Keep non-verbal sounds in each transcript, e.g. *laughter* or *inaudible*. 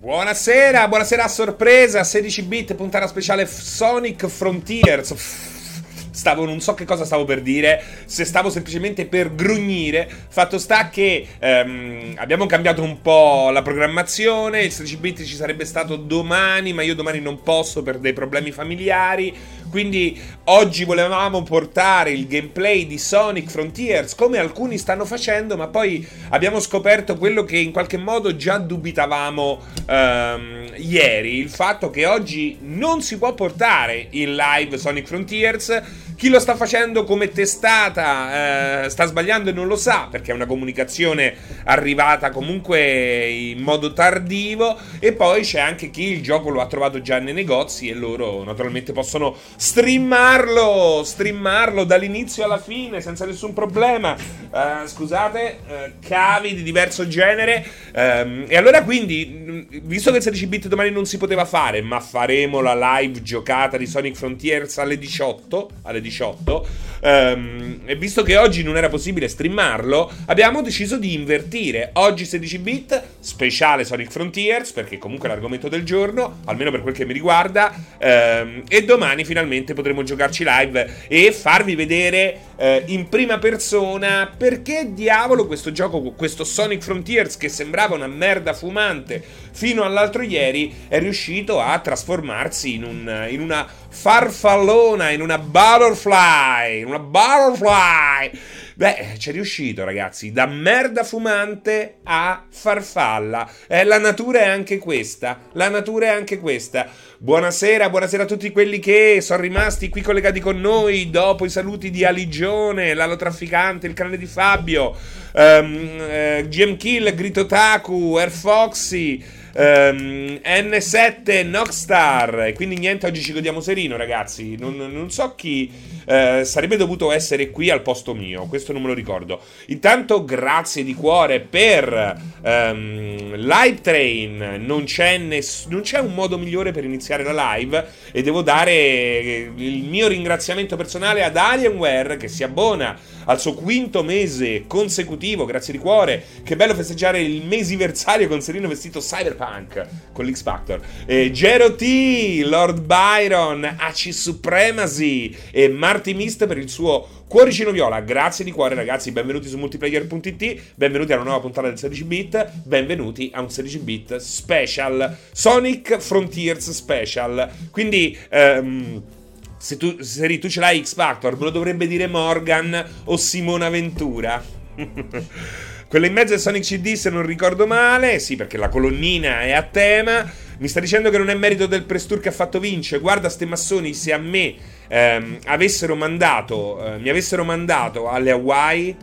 Buonasera, buonasera a sorpresa, 16 bit, puntata speciale Sonic Frontiers. Stavo, non so che cosa stavo per dire, se stavo semplicemente per grugnire. Fatto sta che ehm, abbiamo cambiato un po' la programmazione. Il 16 bit ci sarebbe stato domani, ma io domani non posso per dei problemi familiari. Quindi oggi volevamo portare il gameplay di Sonic Frontiers come alcuni stanno facendo, ma poi abbiamo scoperto quello che in qualche modo già dubitavamo ehm, ieri, il fatto che oggi non si può portare in live Sonic Frontiers. Chi lo sta facendo come testata eh, sta sbagliando e non lo sa perché è una comunicazione arrivata comunque in modo tardivo e poi c'è anche chi il gioco lo ha trovato già nei negozi e loro naturalmente possono streamarlo, streamarlo dall'inizio alla fine senza nessun problema. Uh, scusate, uh, cavi di diverso genere. Um, e allora quindi, visto che il 16 bit domani non si poteva fare, ma faremo la live giocata di Sonic Frontiers alle 18, alle 18 2018 um, e visto che oggi non era possibile streamarlo, abbiamo deciso di invertire. Oggi 16 bit, speciale Sonic Frontiers, perché comunque è l'argomento del giorno, almeno per quel che mi riguarda, um, e domani finalmente finalmente potremo giocarci live e farvi vedere eh, in prima persona perché diavolo questo gioco, questo Sonic Frontiers che sembrava una merda fumante fino all'altro ieri, è riuscito a trasformarsi in, un, in una farfallona, in una butterfly, una butterfly Beh, c'è riuscito, ragazzi. Da merda fumante a farfalla. Eh, la natura è anche questa. La natura è anche questa. Buonasera, buonasera a tutti quelli che sono rimasti qui collegati con noi dopo i saluti di Aligione, l'alo trafficante, il canale di Fabio, um, uh, GM Kill, Grito Taku, Air Foxy. Um, N7 Nockstar. Quindi niente, oggi ci godiamo serino, ragazzi. Non, non so chi uh, sarebbe dovuto essere qui al posto mio. Questo non me lo ricordo. Intanto, grazie di cuore per um, Live Train. Non c'è, ness- non c'è un modo migliore per iniziare la live. E devo dare il mio ringraziamento personale ad Alienware che si abbona al suo quinto mese consecutivo. Grazie di cuore. Che bello festeggiare il mesiversario con Serino vestito cyberpunk Punk con l'X Factor. Eh, Gero T, Lord Byron, Aci Supremacy e Marty Mist per il suo Cuoricino Viola, grazie di cuore ragazzi, benvenuti su multiplayer.it, benvenuti a una nuova puntata del 16-bit, benvenuti a un 16-bit special, Sonic Frontiers Special. Quindi... Um, se tu, se tu ce l'hai X Factor, me lo dovrebbe dire Morgan o Simona Ventura. *laughs* Quella in mezzo è Sonic CD, se non ricordo male. Sì, perché la colonnina è a tema. Mi sta dicendo che non è merito del press tour che ha fatto Vince. Guarda, ste massoni, se a me ehm, avessero mandato, eh, mi avessero mandato alle Hawaii,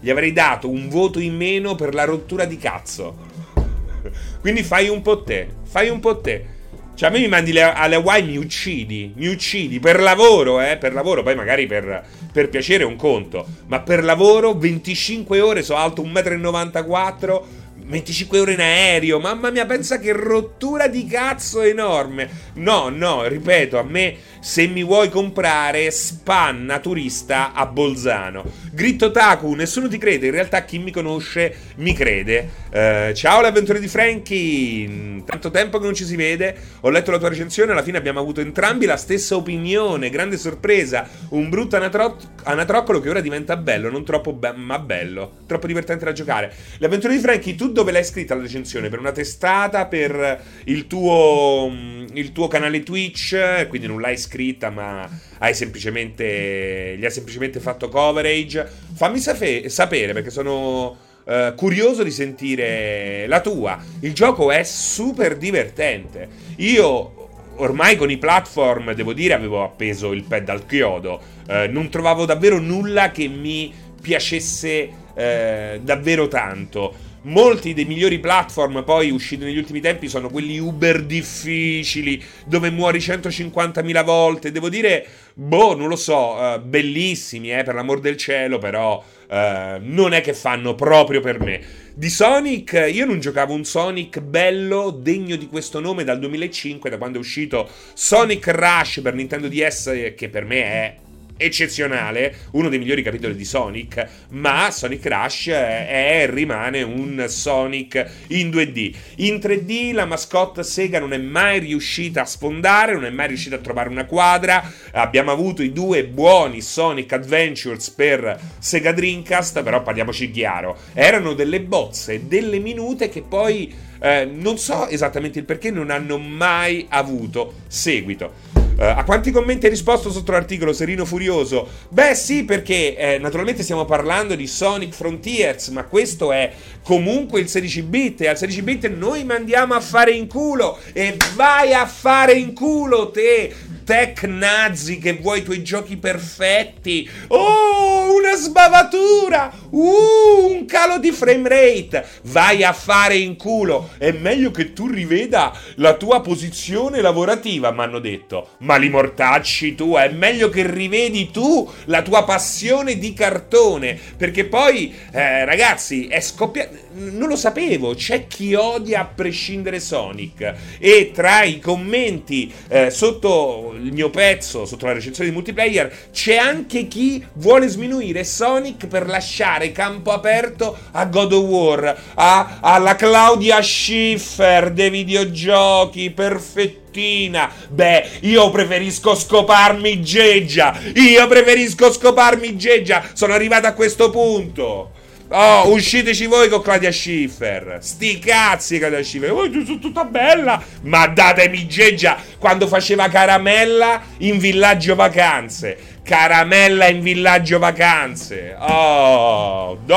gli avrei dato un voto in meno per la rottura di cazzo. *laughs* Quindi fai un po' te, fai un po' te. Cioè, a me mi mandi le, alle Hawaii, mi uccidi, mi uccidi per lavoro, eh, per lavoro, poi magari per, per piacere è un conto, ma per lavoro 25 ore, so alto 1,94 m, 25 ore in aereo, mamma mia, pensa che rottura di cazzo enorme. No, no, ripeto, a me se mi vuoi comprare spanna turista a Bolzano. Gritto Taku, nessuno ti crede, in realtà chi mi conosce mi crede. Uh, ciao le avventure di Frankie, tanto tempo che non ci si vede, ho letto la tua recensione, alla fine abbiamo avuto entrambi la stessa opinione, grande sorpresa, un brutto anatro- anatroccolo che ora diventa bello, non troppo be- ma bello, troppo divertente da giocare. Le avventure di Frankie, tu dove l'hai scritta la recensione? Per una testata, per il tuo, il tuo canale Twitch, quindi non l'hai scritta ma hai semplicemente, gli hai semplicemente fatto coverage? Fammi sape- sapere perché sono... Uh, curioso di sentire la tua. Il gioco è super divertente. Io ormai con i platform, devo dire, avevo appeso il pad al chiodo. Uh, non trovavo davvero nulla che mi piacesse uh, davvero tanto. Molti dei migliori platform poi usciti negli ultimi tempi sono quelli uber difficili, dove muori 150.000 volte. Devo dire, boh, non lo so, uh, bellissimi, eh, per l'amor del cielo, però uh, non è che fanno proprio per me. Di Sonic, io non giocavo un Sonic bello, degno di questo nome dal 2005, da quando è uscito Sonic Rush per Nintendo DS, che per me è eccezionale, uno dei migliori capitoli di Sonic, ma Sonic Rush è e rimane un Sonic in 2D. In 3D la mascotte Sega non è mai riuscita a sfondare, non è mai riuscita a trovare una quadra. Abbiamo avuto i due buoni Sonic Adventures per Sega Dreamcast, però parliamoci chiaro, erano delle bozze, delle minute che poi eh, non so esattamente il perché non hanno mai avuto seguito. Uh, a quanti commenti hai risposto sotto l'articolo Serino Furioso? Beh sì, perché eh, naturalmente stiamo parlando di Sonic Frontiers, ma questo è comunque il 16 bit e al 16 bit noi mandiamo a fare in culo e vai a fare in culo te tech nazi che vuoi i tuoi giochi perfetti. Oh, una sbavatura! Uh, un calo di frame rate. Vai a fare in culo. È meglio che tu riveda la tua posizione lavorativa, mi hanno detto. Ma li mortacci tu, è meglio che rivedi tu la tua passione di cartone. Perché poi, eh, ragazzi, è scoppiato. Non lo sapevo, c'è chi odia a prescindere Sonic. E tra i commenti eh, sotto il mio pezzo sotto la recensione di multiplayer, c'è anche chi vuole sminuire Sonic per lasciare campo aperto a God of War, a, alla Claudia Schiffer dei videogiochi, perfettina. Beh, io preferisco scoparmi Geggia. Io preferisco scoparmi Geggia. Sono arrivato a questo punto. Oh, usciteci voi con Claudia Schiffer. Sti cazzi, Claudia Schiffer. Oh, sono tutta bella. Ma datemi geggia quando faceva caramella in villaggio vacanze. Caramella in villaggio vacanze. Oh, no.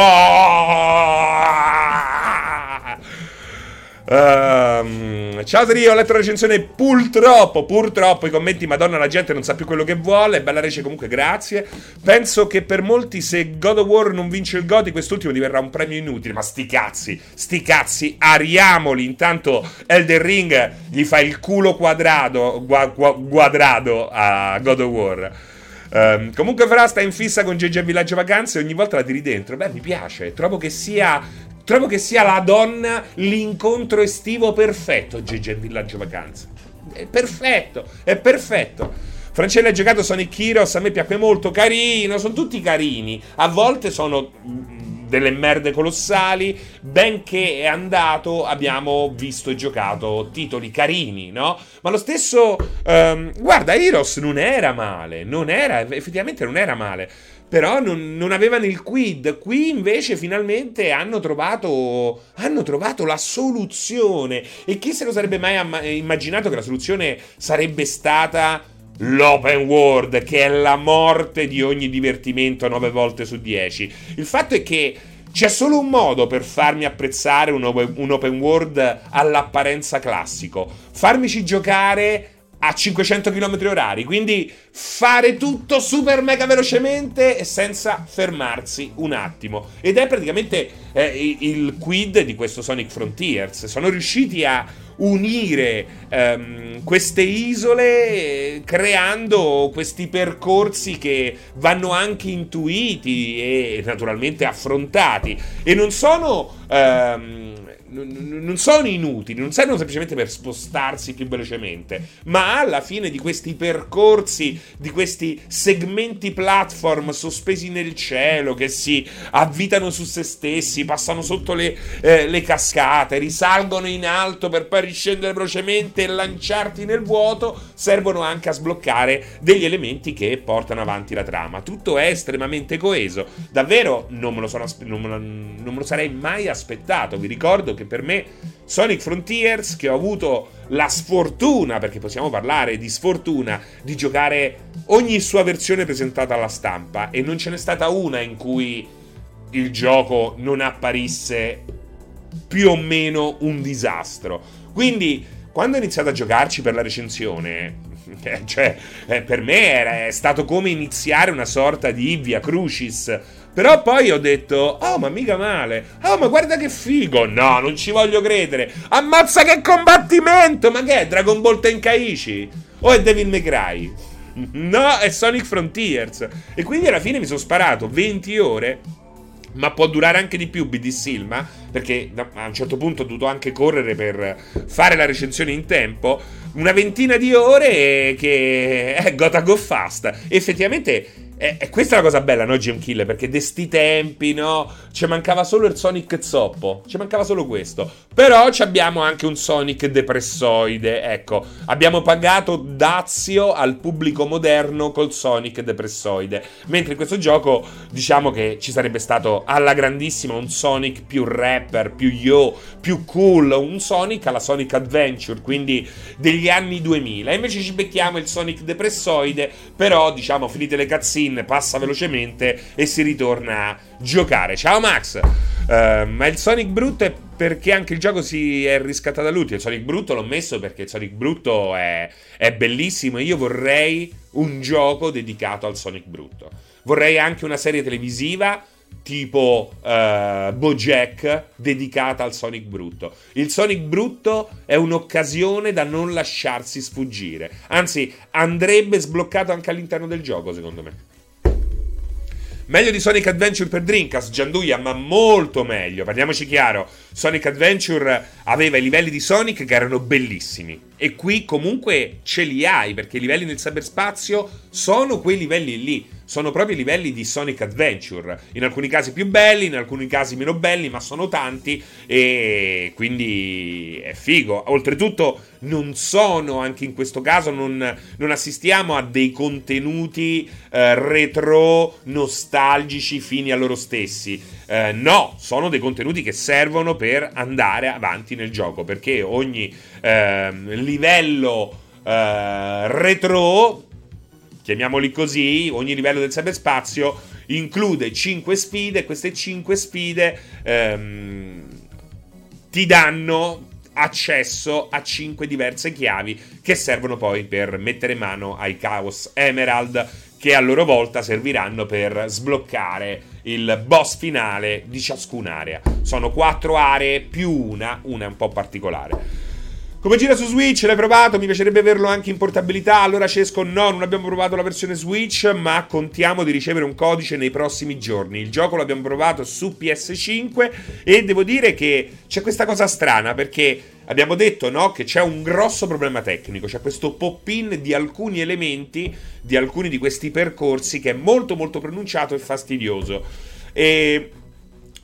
Um, ciao Trio, ho letto la recensione purtroppo, purtroppo i commenti, madonna la gente non sa più quello che vuole, bella rece comunque grazie. Penso che per molti se God of War non vince il Goti quest'ultimo diverrà un premio inutile, ma sti cazzi, sti cazzi, ariamoli, intanto Elden Ring gli fa il culo quadrato, gua, gua, quadrato a God of War. Um, comunque Fra sta in fissa con GG Villaggio Vacanze ogni volta la tiri dentro. Beh, mi piace. Trovo che sia Trovo che sia la donna l'incontro estivo perfetto, Gigi Villaggio Vacanze. È perfetto, è perfetto. Francella ha giocato Sonic Heroes, a me piacque molto, carino, sono tutti carini. A volte sono mm, delle merde colossali, benché è andato abbiamo visto e giocato titoli carini, no? Ma lo stesso, um, guarda, Heroes non era male, non era, effettivamente non era male però non, non, avevano il quid. Qui invece finalmente hanno trovato, hanno trovato la soluzione. E chi se lo sarebbe mai amma- immaginato che la soluzione sarebbe stata l'open world, che è la morte di ogni divertimento 9 volte su 10. Il fatto è che c'è solo un modo per farmi apprezzare un open world all'apparenza classico. Farmici giocare a 500 km orari. Quindi fare tutto super mega velocemente e senza fermarsi un attimo. Ed è praticamente eh, il quid di questo Sonic Frontiers. Sono riusciti a unire ehm, queste isole eh, creando questi percorsi che vanno anche intuiti e naturalmente affrontati e non sono ehm, non sono inutili, non servono semplicemente per spostarsi più velocemente, ma alla fine di questi percorsi, di questi segmenti platform sospesi nel cielo che si avvitano su se stessi, passano sotto le, eh, le cascate, risalgono in alto per poi riscendere velocemente e lanciarti nel vuoto, servono anche a sbloccare degli elementi che portano avanti la trama. Tutto è estremamente coeso. Davvero non me lo, sono, non me lo, non me lo sarei mai aspettato. Vi ricordo che che per me Sonic Frontiers, che ho avuto la sfortuna, perché possiamo parlare di sfortuna, di giocare ogni sua versione presentata alla stampa e non ce n'è stata una in cui il gioco non apparisse più o meno un disastro. Quindi, quando ho iniziato a giocarci per la recensione, *laughs* cioè, eh, per me era, è stato come iniziare una sorta di Via Crucis però poi ho detto, oh ma mica male, oh ma guarda che figo, no non ci voglio credere, ammazza che combattimento, ma che è Dragon Ball Tenkaichi? O è Devil May Cry? No, è Sonic Frontiers. E quindi alla fine mi sono sparato 20 ore ma può durare anche di più BD Silma, perché a un certo punto ho dovuto anche correre per fare la recensione in tempo, una ventina di ore che è Gotta Go Fast. Effettivamente E, e, questa è la cosa bella, no, Jim Kill? Perché de sti tempi, no? Ci mancava solo il Sonic zoppo. Ci mancava solo questo. Però abbiamo anche un Sonic depressoide. Ecco, abbiamo pagato dazio al pubblico moderno col Sonic depressoide. Mentre in questo gioco, diciamo che ci sarebbe stato alla grandissima un Sonic più rapper, più yo, più cool. Un Sonic alla Sonic Adventure, quindi degli anni 2000. E invece ci becchiamo il Sonic depressoide. Però, diciamo, finite le cazzine in, passa velocemente e si ritorna a giocare. Ciao Max! Uh, ma il Sonic brutto è perché anche il gioco si è riscattato all'ultimo. Il Sonic brutto l'ho messo perché il Sonic brutto è, è bellissimo e io vorrei un gioco dedicato al Sonic brutto. Vorrei anche una serie televisiva tipo uh, Bojack dedicata al Sonic brutto. Il Sonic brutto è un'occasione da non lasciarsi sfuggire. Anzi, andrebbe sbloccato anche all'interno del gioco, secondo me. Meglio di Sonic Adventure per Dreamcast, Gianduia, ma molto meglio. Parliamoci chiaro, Sonic Adventure aveva i livelli di Sonic che erano bellissimi. E qui comunque ce li hai, perché i livelli nel cyberspazio sono quei livelli lì sono proprio i livelli di Sonic Adventure. In alcuni casi più belli, in alcuni casi meno belli, ma sono tanti e quindi è figo. Oltretutto non sono, anche in questo caso, non, non assistiamo a dei contenuti eh, retro, nostalgici, fini a loro stessi. Eh, no, sono dei contenuti che servono per andare avanti nel gioco, perché ogni eh, livello retro chiamiamoli così, ogni livello del cyberspazio include 5 sfide queste 5 sfide ehm, ti danno accesso a 5 diverse chiavi che servono poi per mettere mano ai Chaos Emerald che a loro volta serviranno per sbloccare il boss finale di ciascun'area. Sono 4 aree più una, una è un po' particolare. Come gira su Switch? L'hai provato? Mi piacerebbe averlo anche in portabilità. Allora Cesco, no, non abbiamo provato la versione Switch, ma contiamo di ricevere un codice nei prossimi giorni. Il gioco l'abbiamo provato su PS5 e devo dire che c'è questa cosa strana perché abbiamo detto no, che c'è un grosso problema tecnico, c'è questo pop-in di alcuni elementi, di alcuni di questi percorsi che è molto molto pronunciato e fastidioso. E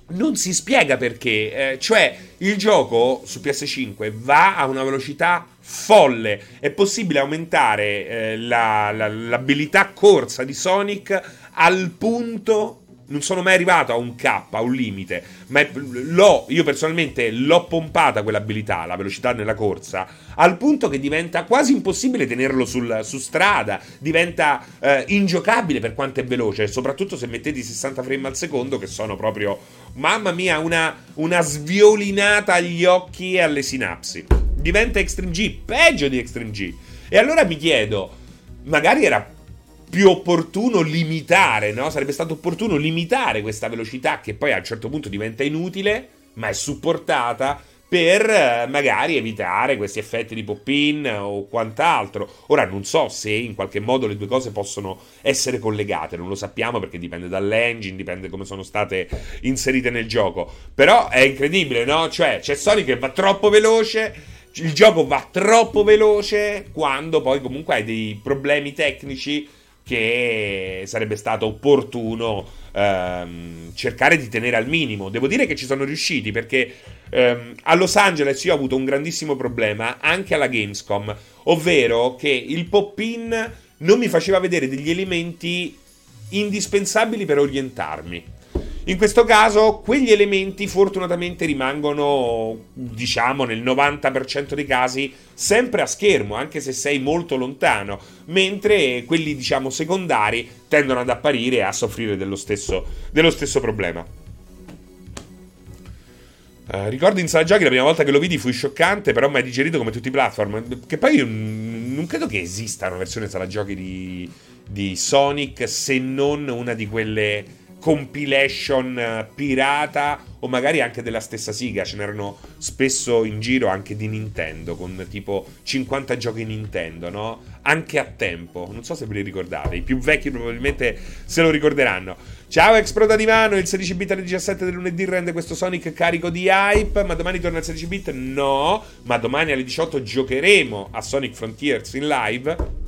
non si spiega perché, eh, cioè il gioco su PS5 va a una velocità folle, è possibile aumentare eh, la, la, l'abilità corsa di Sonic al punto non sono mai arrivato a un K, a un limite, ma l'ho, io personalmente l'ho pompata quell'abilità, la velocità nella corsa, al punto che diventa quasi impossibile tenerlo sul, su strada, diventa eh, ingiocabile per quanto è veloce, soprattutto se mettete i 60 frame al secondo che sono proprio, mamma mia, una, una sviolinata agli occhi e alle sinapsi. Diventa Extreme G, peggio di Extreme G. E allora mi chiedo, magari era più opportuno limitare, no? Sarebbe stato opportuno limitare questa velocità che poi a un certo punto diventa inutile, ma è supportata per eh, magari evitare questi effetti di pop-in o quant'altro. Ora non so se in qualche modo le due cose possono essere collegate, non lo sappiamo perché dipende dall'engine, dipende come sono state inserite nel gioco. Però è incredibile, no? Cioè, c'è Sonic che va troppo veloce il gioco va troppo veloce quando poi comunque hai dei problemi tecnici che sarebbe stato opportuno ehm, cercare di tenere al minimo. Devo dire che ci sono riusciti perché ehm, a Los Angeles io ho avuto un grandissimo problema anche alla Gamescom, ovvero che il pop-in non mi faceva vedere degli elementi indispensabili per orientarmi. In questo caso quegli elementi fortunatamente rimangono, diciamo, nel 90% dei casi sempre a schermo, anche se sei molto lontano, mentre quelli, diciamo, secondari tendono ad apparire e a soffrire dello stesso, dello stesso problema. Uh, ricordo in sala giochi la prima volta che lo vidi fu scioccante, però mi ha digerito come tutti i platform. Che poi io non credo che esista una versione sala giochi di, di Sonic se non una di quelle compilation eh, pirata o magari anche della stessa siga, ce n'erano spesso in giro anche di Nintendo con tipo 50 giochi Nintendo, no? Anche a tempo, non so se ve li ricordate, i più vecchi probabilmente se lo ricorderanno. Ciao ex Proda di mano, il 16 bit alle 17 del lunedì rende questo Sonic carico di hype, ma domani torna il 16 bit? No, ma domani alle 18 giocheremo a Sonic Frontiers in live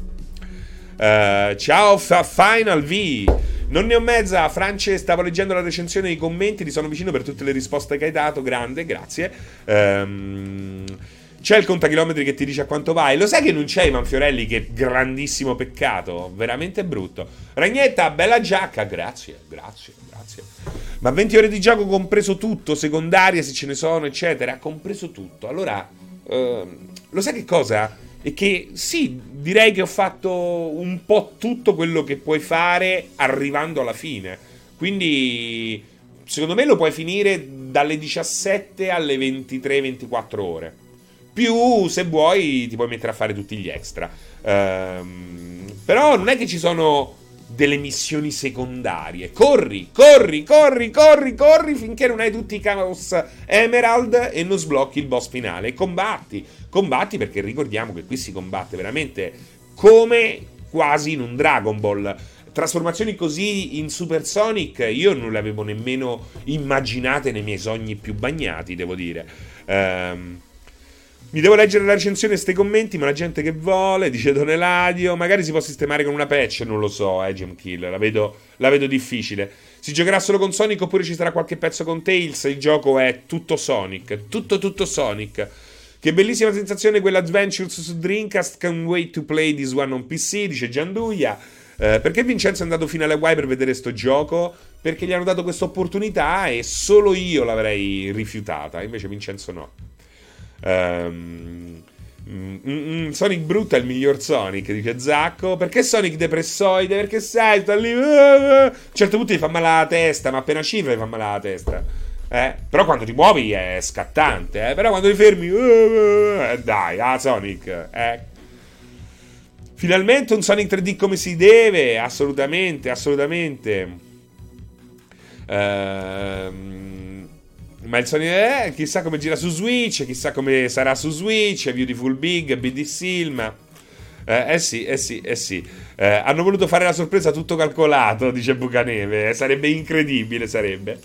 Uh, ciao Final V. Non ne ho mezza, France, stavo leggendo la recensione dei commenti, ti sono vicino per tutte le risposte che hai dato, grande, grazie. Um, c'è il contachilometri che ti dice a quanto vai. Lo sai che non c'è Ivan Fiorelli, che grandissimo peccato, veramente brutto. Ragnetta, bella giacca, grazie, grazie, grazie. Ma 20 ore di gioco compreso tutto, secondarie se ce ne sono, eccetera, compreso tutto. Allora, uh, lo sai che cosa? E che sì, direi che ho fatto un po' tutto quello che puoi fare arrivando alla fine. Quindi, secondo me lo puoi finire dalle 17 alle 23-24 ore. Più, se vuoi, ti puoi mettere a fare tutti gli extra. Ehm, però non è che ci sono delle missioni secondarie. Corri, corri, corri, corri, corri finché non hai tutti i Chaos Emerald e non sblocchi il boss finale. Combatti, combatti perché ricordiamo che qui si combatte veramente come quasi in un Dragon Ball. Trasformazioni così in Super Sonic io non le avevo nemmeno immaginate nei miei sogni più bagnati, devo dire. Ehm mi devo leggere la recensione e questi commenti, ma la gente che vuole, dice Don Eladio, magari si può sistemare con una patch, non lo so, eh, Gem Kill, la vedo, la vedo difficile. Si giocherà solo con Sonic oppure ci sarà qualche pezzo con Tails? Il gioco è tutto Sonic, tutto tutto Sonic. Che bellissima sensazione quella Adventures su Dreamcast, can't wait to play this one on PC, dice Gianduia. Eh, perché Vincenzo è andato fino alle Hawaii per vedere sto gioco? Perché gli hanno dato questa opportunità e solo io l'avrei rifiutata, invece Vincenzo no. Um, Sonic brutto è il miglior Sonic, dice Zacco. Perché Sonic depressoide? Perché sai, sta lì. A un certo punto gli fa male la testa, ma appena cifra gli fa male la testa. Eh? Però quando ti muovi è scattante, eh? Però quando ti fermi. Eh, dai, ah, Sonic. Eh. Finalmente un Sonic 3D come si deve. Assolutamente, assolutamente. Ehm ma il Sony eh, chissà come gira su Switch, chissà come sarà su Switch, Beautiful Big, BD Silma. Eh, eh, sì, eh sì, eh sì. Eh, hanno voluto fare la sorpresa tutto calcolato, dice Bucaneve. Eh, sarebbe incredibile, sarebbe.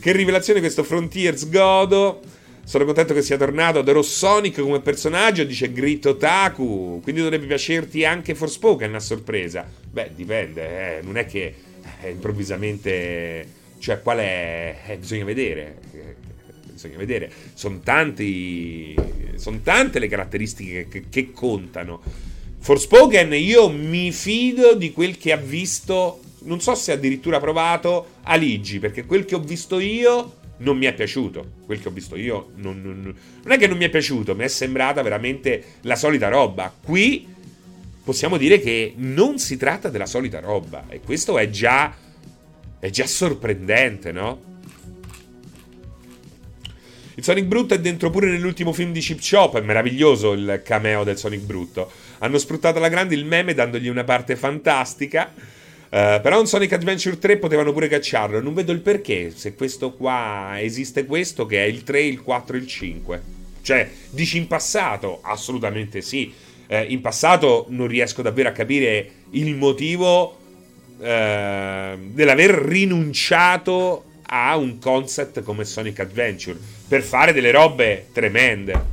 Che rivelazione questo Frontiers godo. Sono contento che sia tornato. Adoro Sonic come personaggio, dice Grit Taku. Quindi dovrebbe piacerti anche Forspoken a sorpresa. Beh, dipende, eh. non è che eh, improvvisamente cioè, qual è... Eh, bisogna vedere. Bisogna vedere. Sono tanti... Sono tante le caratteristiche che, che contano. Forspoken io mi fido di quel che ha visto, non so se addirittura provato, Aligi, perché quel che ho visto io non mi è piaciuto. Quel che ho visto io non, non, non, è che non mi è piaciuto, mi è sembrata veramente la solita roba. Qui possiamo dire che non si tratta della solita roba e questo è già è già sorprendente, no? Il Sonic Brutto è dentro pure nell'ultimo film di Chip Chop. È meraviglioso il cameo del Sonic Brutto. Hanno sfruttato alla grande il meme dandogli una parte fantastica. Uh, però un Sonic Adventure 3 potevano pure cacciarlo. Non vedo il perché. Se questo qua esiste questo, che è il 3, il 4 e il 5. Cioè, dici in passato? Assolutamente sì. Uh, in passato non riesco davvero a capire il motivo eh, dell'aver rinunciato a un concept come Sonic Adventure per fare delle robe tremende.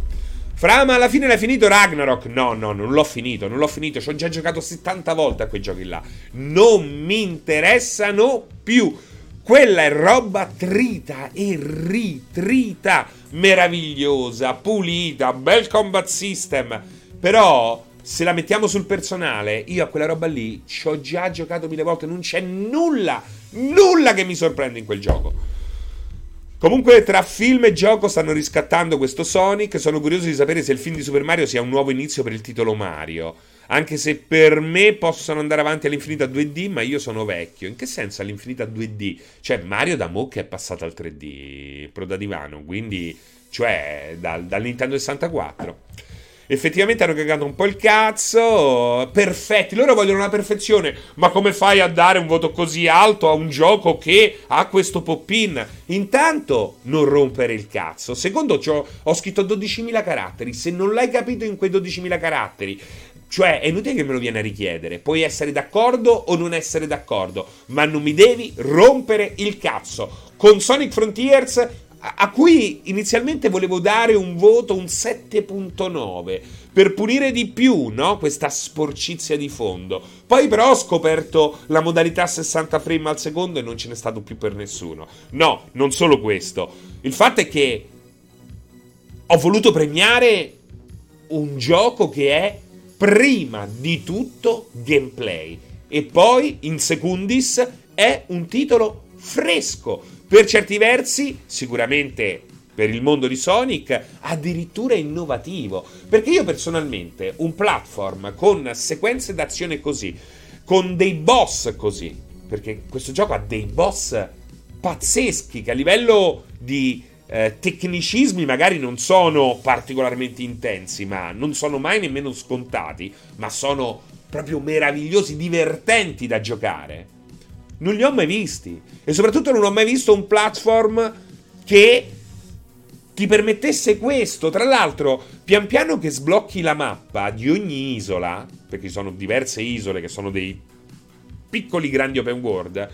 Fra, ma alla fine l'hai finito Ragnarok? No, no, non l'ho finito, non l'ho finito. Ci ho già giocato 70 volte a quei giochi là. Non mi interessano più. Quella è roba trita e ritrita, meravigliosa, pulita, bel combat system. Però se la mettiamo sul personale, io a quella roba lì ci ho già giocato mille volte, non c'è nulla, nulla che mi sorprende in quel gioco. Comunque, tra film e gioco stanno riscattando questo Sonic. Sono curioso di sapere se il film di Super Mario sia un nuovo inizio per il titolo Mario. Anche se per me possono andare avanti all'infinito a 2D, ma io sono vecchio. In che senso all'infinito a 2D? Cioè, Mario da mo' che è passato al 3D, pro da divano, quindi, cioè, dal, dal Nintendo 64 effettivamente hanno cagato un po' il cazzo. Perfetti, loro vogliono la perfezione. Ma come fai a dare un voto così alto a un gioco che ha questo pop-in? Intanto, non rompere il cazzo. Secondo ciò, ho scritto 12.000 caratteri. Se non l'hai capito in quei 12.000 caratteri, cioè, è inutile che me lo viene a richiedere. Puoi essere d'accordo o non essere d'accordo, ma non mi devi rompere il cazzo. Con Sonic Frontiers a cui inizialmente volevo dare un voto, un 7.9, per punire di più, no? Questa sporcizia di fondo. Poi però ho scoperto la modalità 60 frame al secondo e non ce n'è stato più per nessuno. No, non solo questo. Il fatto è che ho voluto premiare un gioco che è prima di tutto gameplay e poi in secundis è un titolo fresco per certi versi, sicuramente per il mondo di Sonic, addirittura innovativo. Perché io personalmente, un platform con sequenze d'azione così, con dei boss così, perché questo gioco ha dei boss pazzeschi che a livello di eh, tecnicismi magari non sono particolarmente intensi, ma non sono mai nemmeno scontati, ma sono proprio meravigliosi, divertenti da giocare non li ho mai visti. E soprattutto non ho mai visto un platform che ti permettesse questo. Tra l'altro, pian piano che sblocchi la mappa di ogni isola, perché ci sono diverse isole che sono dei piccoli grandi open world,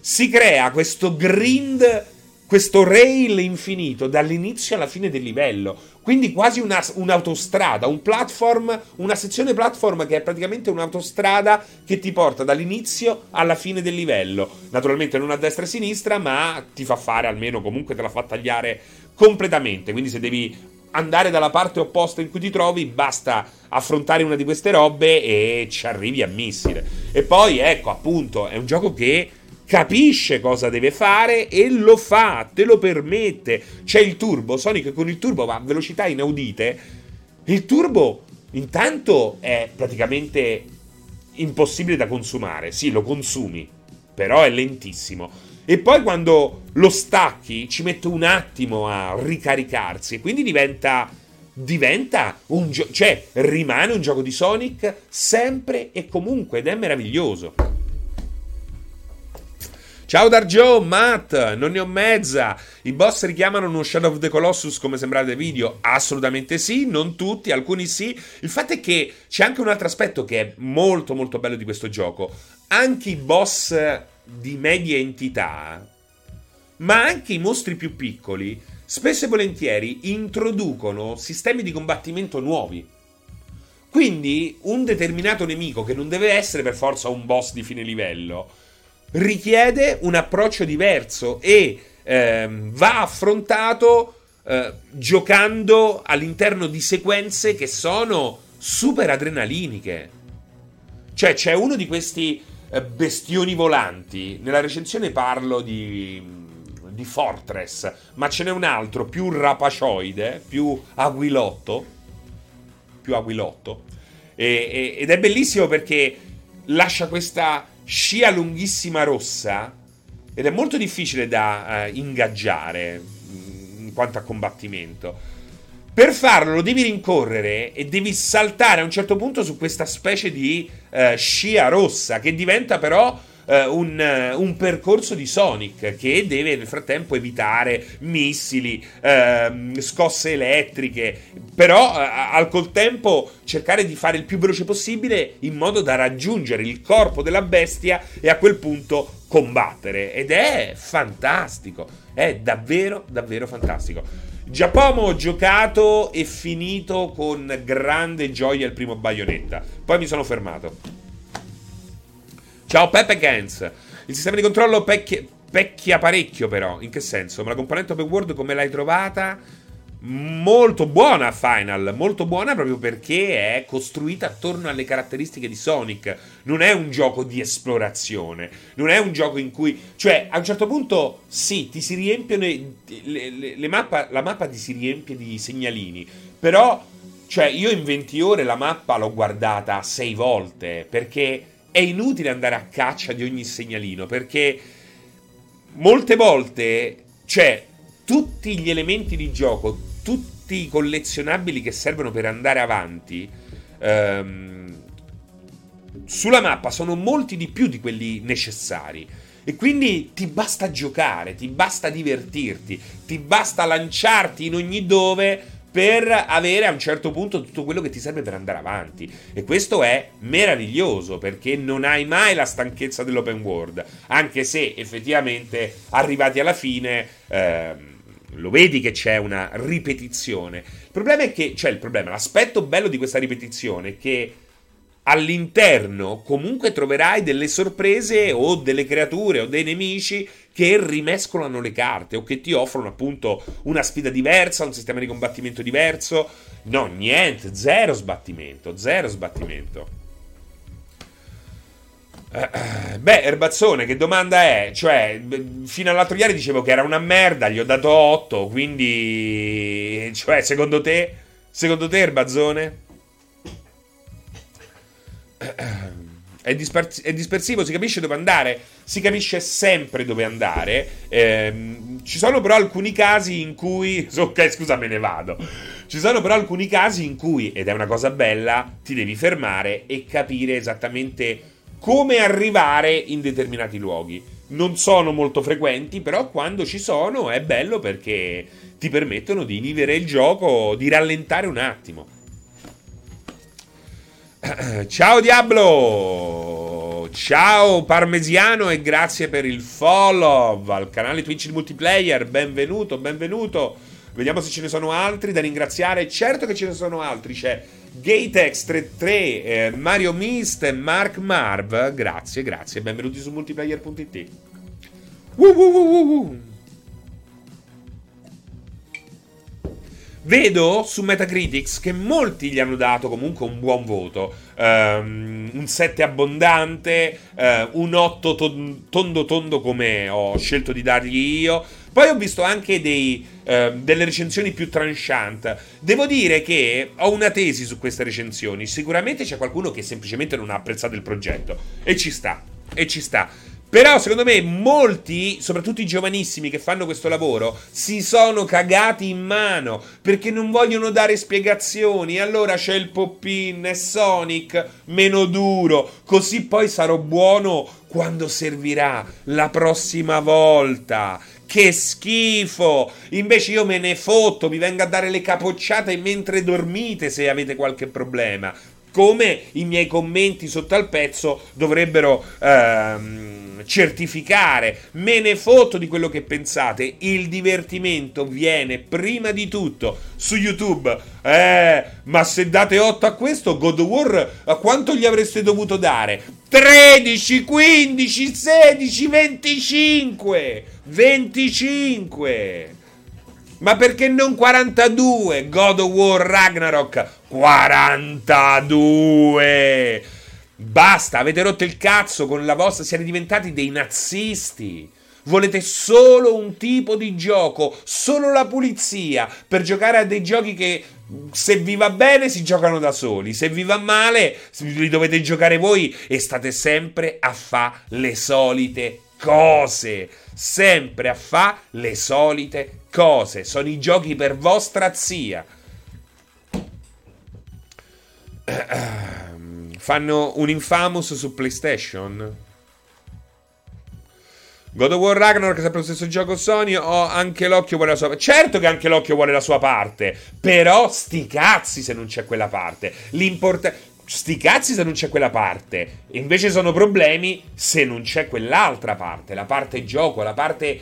si crea questo grind, questo rail infinito dall'inizio alla fine del livello. Quindi quasi una, un'autostrada, un platform, una sezione platform che è praticamente un'autostrada che ti porta dall'inizio alla fine del livello. Naturalmente non a destra e a sinistra, ma ti fa fare almeno comunque te la fa tagliare completamente. Quindi se devi andare dalla parte opposta in cui ti trovi, basta affrontare una di queste robe e ci arrivi a missile. E poi ecco, appunto, è un gioco che capisce cosa deve fare e lo fa, te lo permette. C'è il turbo, Sonic con il turbo va a velocità inaudite. Il turbo intanto è praticamente impossibile da consumare. Sì, lo consumi, però è lentissimo. E poi quando lo stacchi ci mette un attimo a ricaricarsi e quindi diventa diventa un gioco, cioè rimane un gioco di Sonic sempre e comunque ed è meraviglioso. Ciao Darjo, Matt, non ne ho mezza. I boss richiamano uno Shadow of the Colossus come sembrava dai video? Assolutamente sì, non tutti, alcuni sì. Il fatto è che c'è anche un altro aspetto che è molto molto bello di questo gioco. Anche i boss di media entità, ma anche i mostri più piccoli, spesso e volentieri introducono sistemi di combattimento nuovi. Quindi un determinato nemico, che non deve essere per forza un boss di fine livello, richiede un approccio diverso e ehm, va affrontato eh, giocando all'interno di sequenze che sono super adrenaliniche. Cioè, c'è uno di questi eh, bestioni volanti. Nella recensione parlo di, di Fortress, ma ce n'è un altro più rapacioide, più aguilotto. Più aguilotto. E, e, ed è bellissimo perché lascia questa scia lunghissima rossa ed è molto difficile da uh, ingaggiare mm, in quanto a combattimento. Per farlo lo devi rincorrere e devi saltare a un certo punto su questa specie di uh, scia rossa che diventa però uh, un, uh, un, percorso di Sonic che deve nel frattempo evitare missili, uh, scosse elettriche, però al col tempo cercare di fare il più veloce possibile in modo da raggiungere il corpo della bestia e a quel punto combattere. Ed è fantastico, è davvero, davvero fantastico. Giacomo ho giocato e finito con grande gioia il primo Bayonetta. Poi mi sono fermato. Ciao Pepe Gens. Il sistema di controllo pecchia, pecchia parecchio però. In che senso? Ma la componente open world come l'hai trovata? Molto buona Final, molto buona proprio perché è costruita attorno alle caratteristiche di Sonic. Non è un gioco di esplorazione, non è un gioco in cui, cioè, a un certo punto sì, ti si riempiono le, le, le mappa, la mappa ti si riempie di segnalini, però cioè io in 20 ore la mappa l'ho guardata 6 volte perché è inutile andare a caccia di ogni segnalino perché molte volte c'è tutti gli elementi di gioco, tutti i collezionabili che servono per andare avanti. Ehm, sulla mappa sono molti di più di quelli necessari. E quindi ti basta giocare, ti basta divertirti, ti basta lanciarti in ogni dove per avere a un certo punto tutto quello che ti serve per andare avanti. E questo è meraviglioso perché non hai mai la stanchezza dell'open world, anche se effettivamente arrivati alla fine... Ehm, lo vedi che c'è una ripetizione. Il problema è che, cioè il problema, l'aspetto bello di questa ripetizione è che all'interno comunque troverai delle sorprese o delle creature o dei nemici che rimescolano le carte o che ti offrono appunto una sfida diversa, un sistema di combattimento diverso. No, niente, zero sbattimento, zero sbattimento. Uh, beh, Erbazzone, che domanda è? Cioè, fino all'altro ieri dicevo che era una merda, gli ho dato 8, quindi... Cioè, secondo te? Secondo te, Erbazzone? È, dispers- è, dispersivo, si capisce dove andare, si capisce sempre dove andare. Ehm, ci sono però alcuni casi in cui. *laughs* Ok, scusa, me ne vado. Ci sono però alcuni casi in cui, ed è una cosa bella, ti devi fermare e capire esattamente come arrivare in determinati luoghi. Non sono molto frequenti, però quando ci sono è bello perché ti permettono di vivere il gioco, di rallentare un attimo. *clears throat* Ciao Diablo! Ciao Parmesiano e grazie per il follow al canale Twitch il multiplayer. Benvenuto, benvenuto. Vediamo se ce ne sono altri da ringraziare. Certo che ce ne sono altri. C'è Gatex33, eh, Mario Mist e Mark Marv. Grazie, grazie. Benvenuti su multiplayer.it. Uh, uh, uh, Vedo su Metacritics che molti gli hanno dato comunque un buon voto. Um, un 7 abbondante, uh, un 8 tondo tondo come ho scelto di dargli io. Poi ho visto anche dei, uh, delle recensioni più tranchant. Devo dire che ho una tesi su queste recensioni. Sicuramente c'è qualcuno che semplicemente non ha apprezzato il progetto. E ci sta. E ci sta. Però secondo me molti, soprattutto i giovanissimi che fanno questo lavoro, si sono cagati in mano perché non vogliono dare spiegazioni. Allora c'è il Poppin e Sonic meno duro, così poi sarò buono quando servirà la prossima volta. Che schifo! Invece io me ne fotto, vi vengo a dare le capocciate mentre dormite se avete qualche problema. Come i miei commenti sotto al pezzo dovrebbero ehm, certificare, me ne fotto di quello che pensate, il divertimento viene prima di tutto su YouTube. Eh, ma se date 8 a questo, God of War, a quanto gli avreste dovuto dare? 13, 15, 16, 25, 25. Ma perché non 42? God of War Ragnarok 42. Basta, avete rotto il cazzo con la vostra, siete diventati dei nazisti. Volete solo un tipo di gioco, solo la pulizia, per giocare a dei giochi che se vi va bene si giocano da soli, se vi va male li dovete giocare voi e state sempre a fare le solite cose. Sempre a fare le solite cose. Sono i giochi per vostra zia. *clears throat* Fanno un Infamous su PlayStation? God of War Ragnarok è sempre lo stesso gioco Sony o anche l'occhio vuole la sua parte? Certo che anche l'occhio vuole la sua parte, però sti cazzi se non c'è quella parte. L'importante... Sti cazzi se non c'è quella parte. Invece sono problemi se non c'è quell'altra parte, la parte gioco, la parte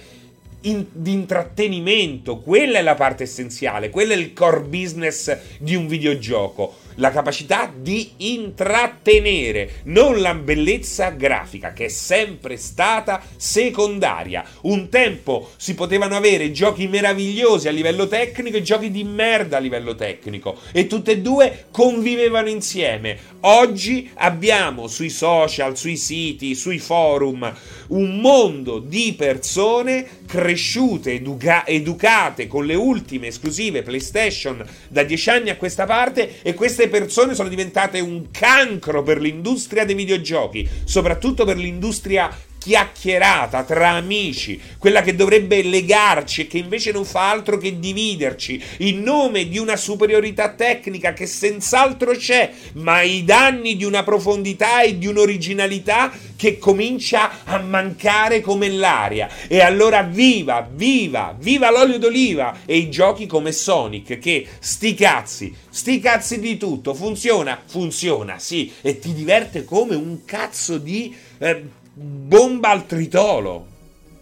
in, di intrattenimento. Quella è la parte essenziale, quello è il core business di un videogioco la capacità di intrattenere, non la bellezza grafica che è sempre stata secondaria. Un tempo si potevano avere giochi meravigliosi a livello tecnico e giochi di merda a livello tecnico e tutte e due convivevano insieme. Oggi abbiamo sui social, sui siti, sui forum un mondo di persone cresciute, educa- educate con le ultime esclusive PlayStation da dieci anni a questa parte e queste persone sono diventate un cancro per l'industria dei videogiochi, soprattutto per l'industria chiacchierata tra amici, quella che dovrebbe legarci e che invece non fa altro che dividerci in nome di una superiorità tecnica che senz'altro c'è, ma ai danni di una profondità e di un'originalità che comincia a mancare come l'aria. E allora viva, viva, viva l'olio d'oliva e i giochi come Sonic che sti cazzi, sti cazzi di tutto, funziona, funziona, sì, e ti diverte come un cazzo di eh, bomba al tritolo.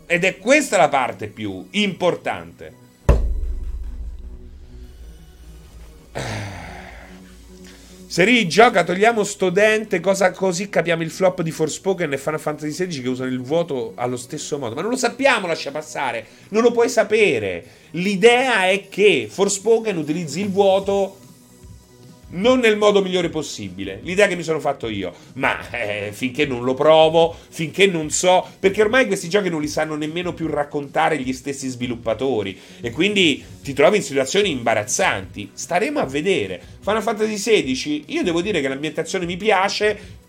Ed è questa la parte più importante. Seri gioca, togliamo sto dente, cosa così capiamo il flop di Forspoken e Final Fantasy XVI che usano il vuoto allo stesso modo. Ma non lo sappiamo, lascia passare, non lo puoi sapere. L'idea è che Forspoken utilizzi il vuoto non nel modo migliore possibile, l'idea che mi sono fatto io, ma eh, finché non lo provo, finché non so, perché ormai questi giochi non li sanno nemmeno più raccontare gli stessi sviluppatori e quindi ti trovi in situazioni imbarazzanti. Staremo a vedere. Final Fantasy XVI, io devo dire che l'ambientazione mi piace,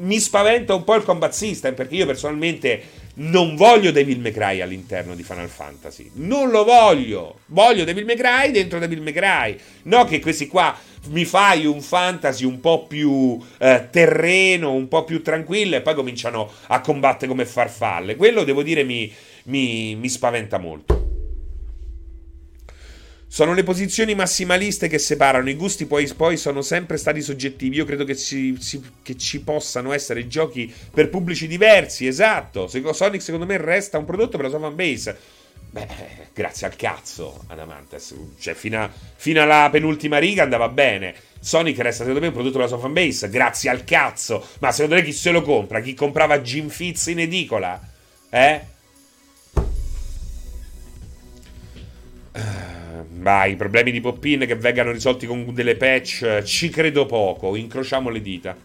mi spaventa un po' il combat system perché io personalmente non voglio Devil May Cry all'interno di Final Fantasy. Non lo voglio. Voglio Devil May Cry dentro Devil May Cry. No che questi qua mi fai un fantasy un po' più eh, terreno, un po' più tranquillo e poi cominciano a combattere come farfalle. Quello devo dire mi, mi, mi spaventa molto. Sono le posizioni massimaliste che separano, i gusti poi, poi sono sempre stati soggettivi. Io credo che ci, ci, che ci, possano essere giochi per pubblici diversi, esatto. Sonic secondo me resta un prodotto per la sua fanbase. Beh, grazie al cazzo, Adamantes. Cioè, fino, a, fino alla penultima riga andava bene. Sonic resta secondo me un prodotto della sua fanbase, grazie al cazzo. Ma secondo me chi se lo compra? Chi comprava Jim Fitz in edicola? Eh? Vai, i problemi di Poppin che vengano risolti con delle patch, ci credo poco, incrociamo le dita.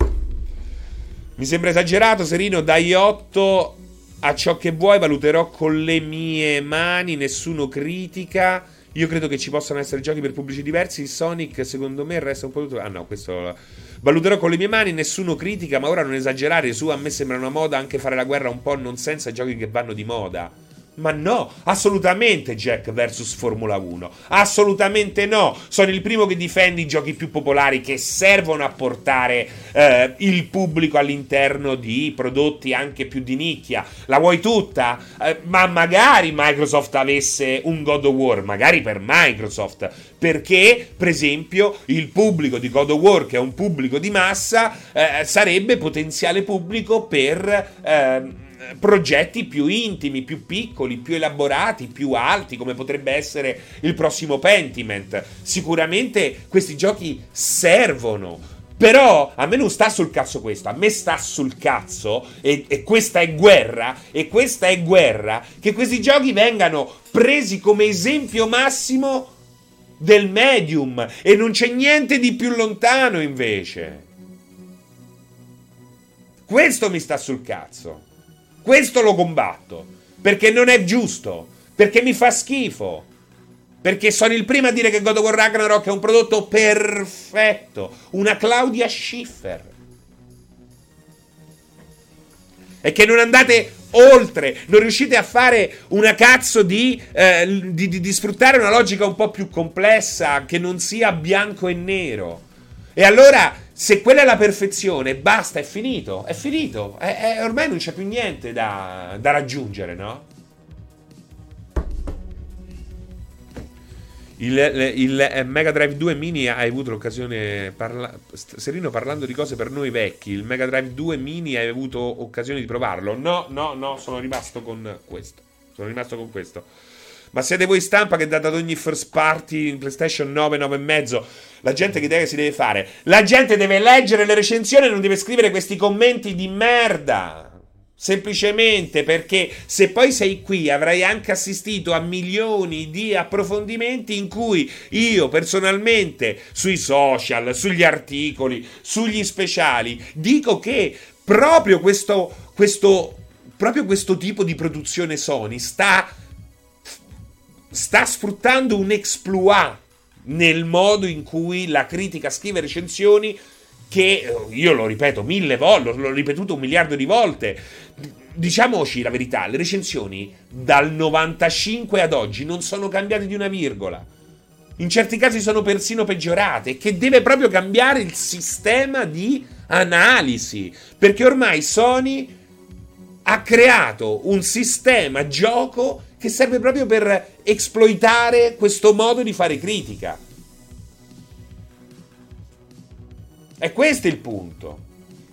Mi sembra esagerato, Serino, dai 8 a ciò che vuoi, valuterò con le mie mani, nessuno critica. Io credo che ci possano essere giochi per pubblici diversi. Sonic, secondo me, resta un po' tutto. Ah, no, questo. Valuterò con le mie mani, nessuno critica, ma ora non esagerare. Su, a me sembra una moda anche fare la guerra un po' non senza giochi che vanno di moda. Ma no, assolutamente Jack versus Formula 1. Assolutamente no. Sono il primo che difende i giochi più popolari che servono a portare eh, il pubblico all'interno di prodotti anche più di nicchia. La vuoi tutta? Eh, ma magari Microsoft avesse un God of War, magari per Microsoft. Perché, per esempio, il pubblico di God of War, che è un pubblico di massa, eh, sarebbe potenziale pubblico per ehm, progetti più intimi, più piccoli, più elaborati, più alti, come potrebbe essere il prossimo Pentiment. Sicuramente questi giochi servono. Però a me non sta sul cazzo questo, a me sta sul cazzo, e, e, questa è guerra, e questa è guerra, che questi giochi vengano presi come esempio massimo del medium, e non c'è niente di più lontano invece. Questo mi sta sul cazzo. Questo lo combatto. Perché non è giusto. Perché mi fa schifo. Perché sono il primo a dire che God of War Ragnarok è un prodotto perfetto. Una Claudia Schiffer. E che non andate oltre, non riuscite a fare una cazzo di, eh, di, di, di, sfruttare una logica un po' più complessa, che non sia bianco e nero. E allora se quella è la perfezione, basta, è finito, è finito. È, è, ormai non c'è più niente da, da raggiungere, no? Il, il, eh, Mega Drive 2 Mini hai avuto l'occasione. Parla, Serino parlando di cose per noi vecchi. Il Mega Drive 2 Mini hai avuto occasione di provarlo? No, no, no, sono rimasto con questo. Sono rimasto con questo. Ma siete voi stampa che date ad ogni first party in PlayStation 9, 9 e mezzo? La gente che idea si deve fare? La gente deve leggere le recensioni e non deve scrivere questi commenti di merda. Semplicemente perché se poi sei qui avrai anche assistito a milioni di approfondimenti in cui io personalmente sui social, sugli articoli, sugli speciali dico che proprio questo, questo, proprio questo tipo di produzione Sony sta sta sfruttando un exploit nel modo in cui la critica scrive recensioni che eh, io lo ripeto mille volte, l'ho ripetuto un miliardo di volte. Diciamoci la verità, le recensioni dal 95 ad oggi non sono cambiate di una virgola. In certi casi sono persino peggiorate, che deve proprio cambiare il sistema di analisi, perché ormai Sony ha creato un sistema gioco che serve proprio per esploitare questo modo di fare critica. E questo è il punto.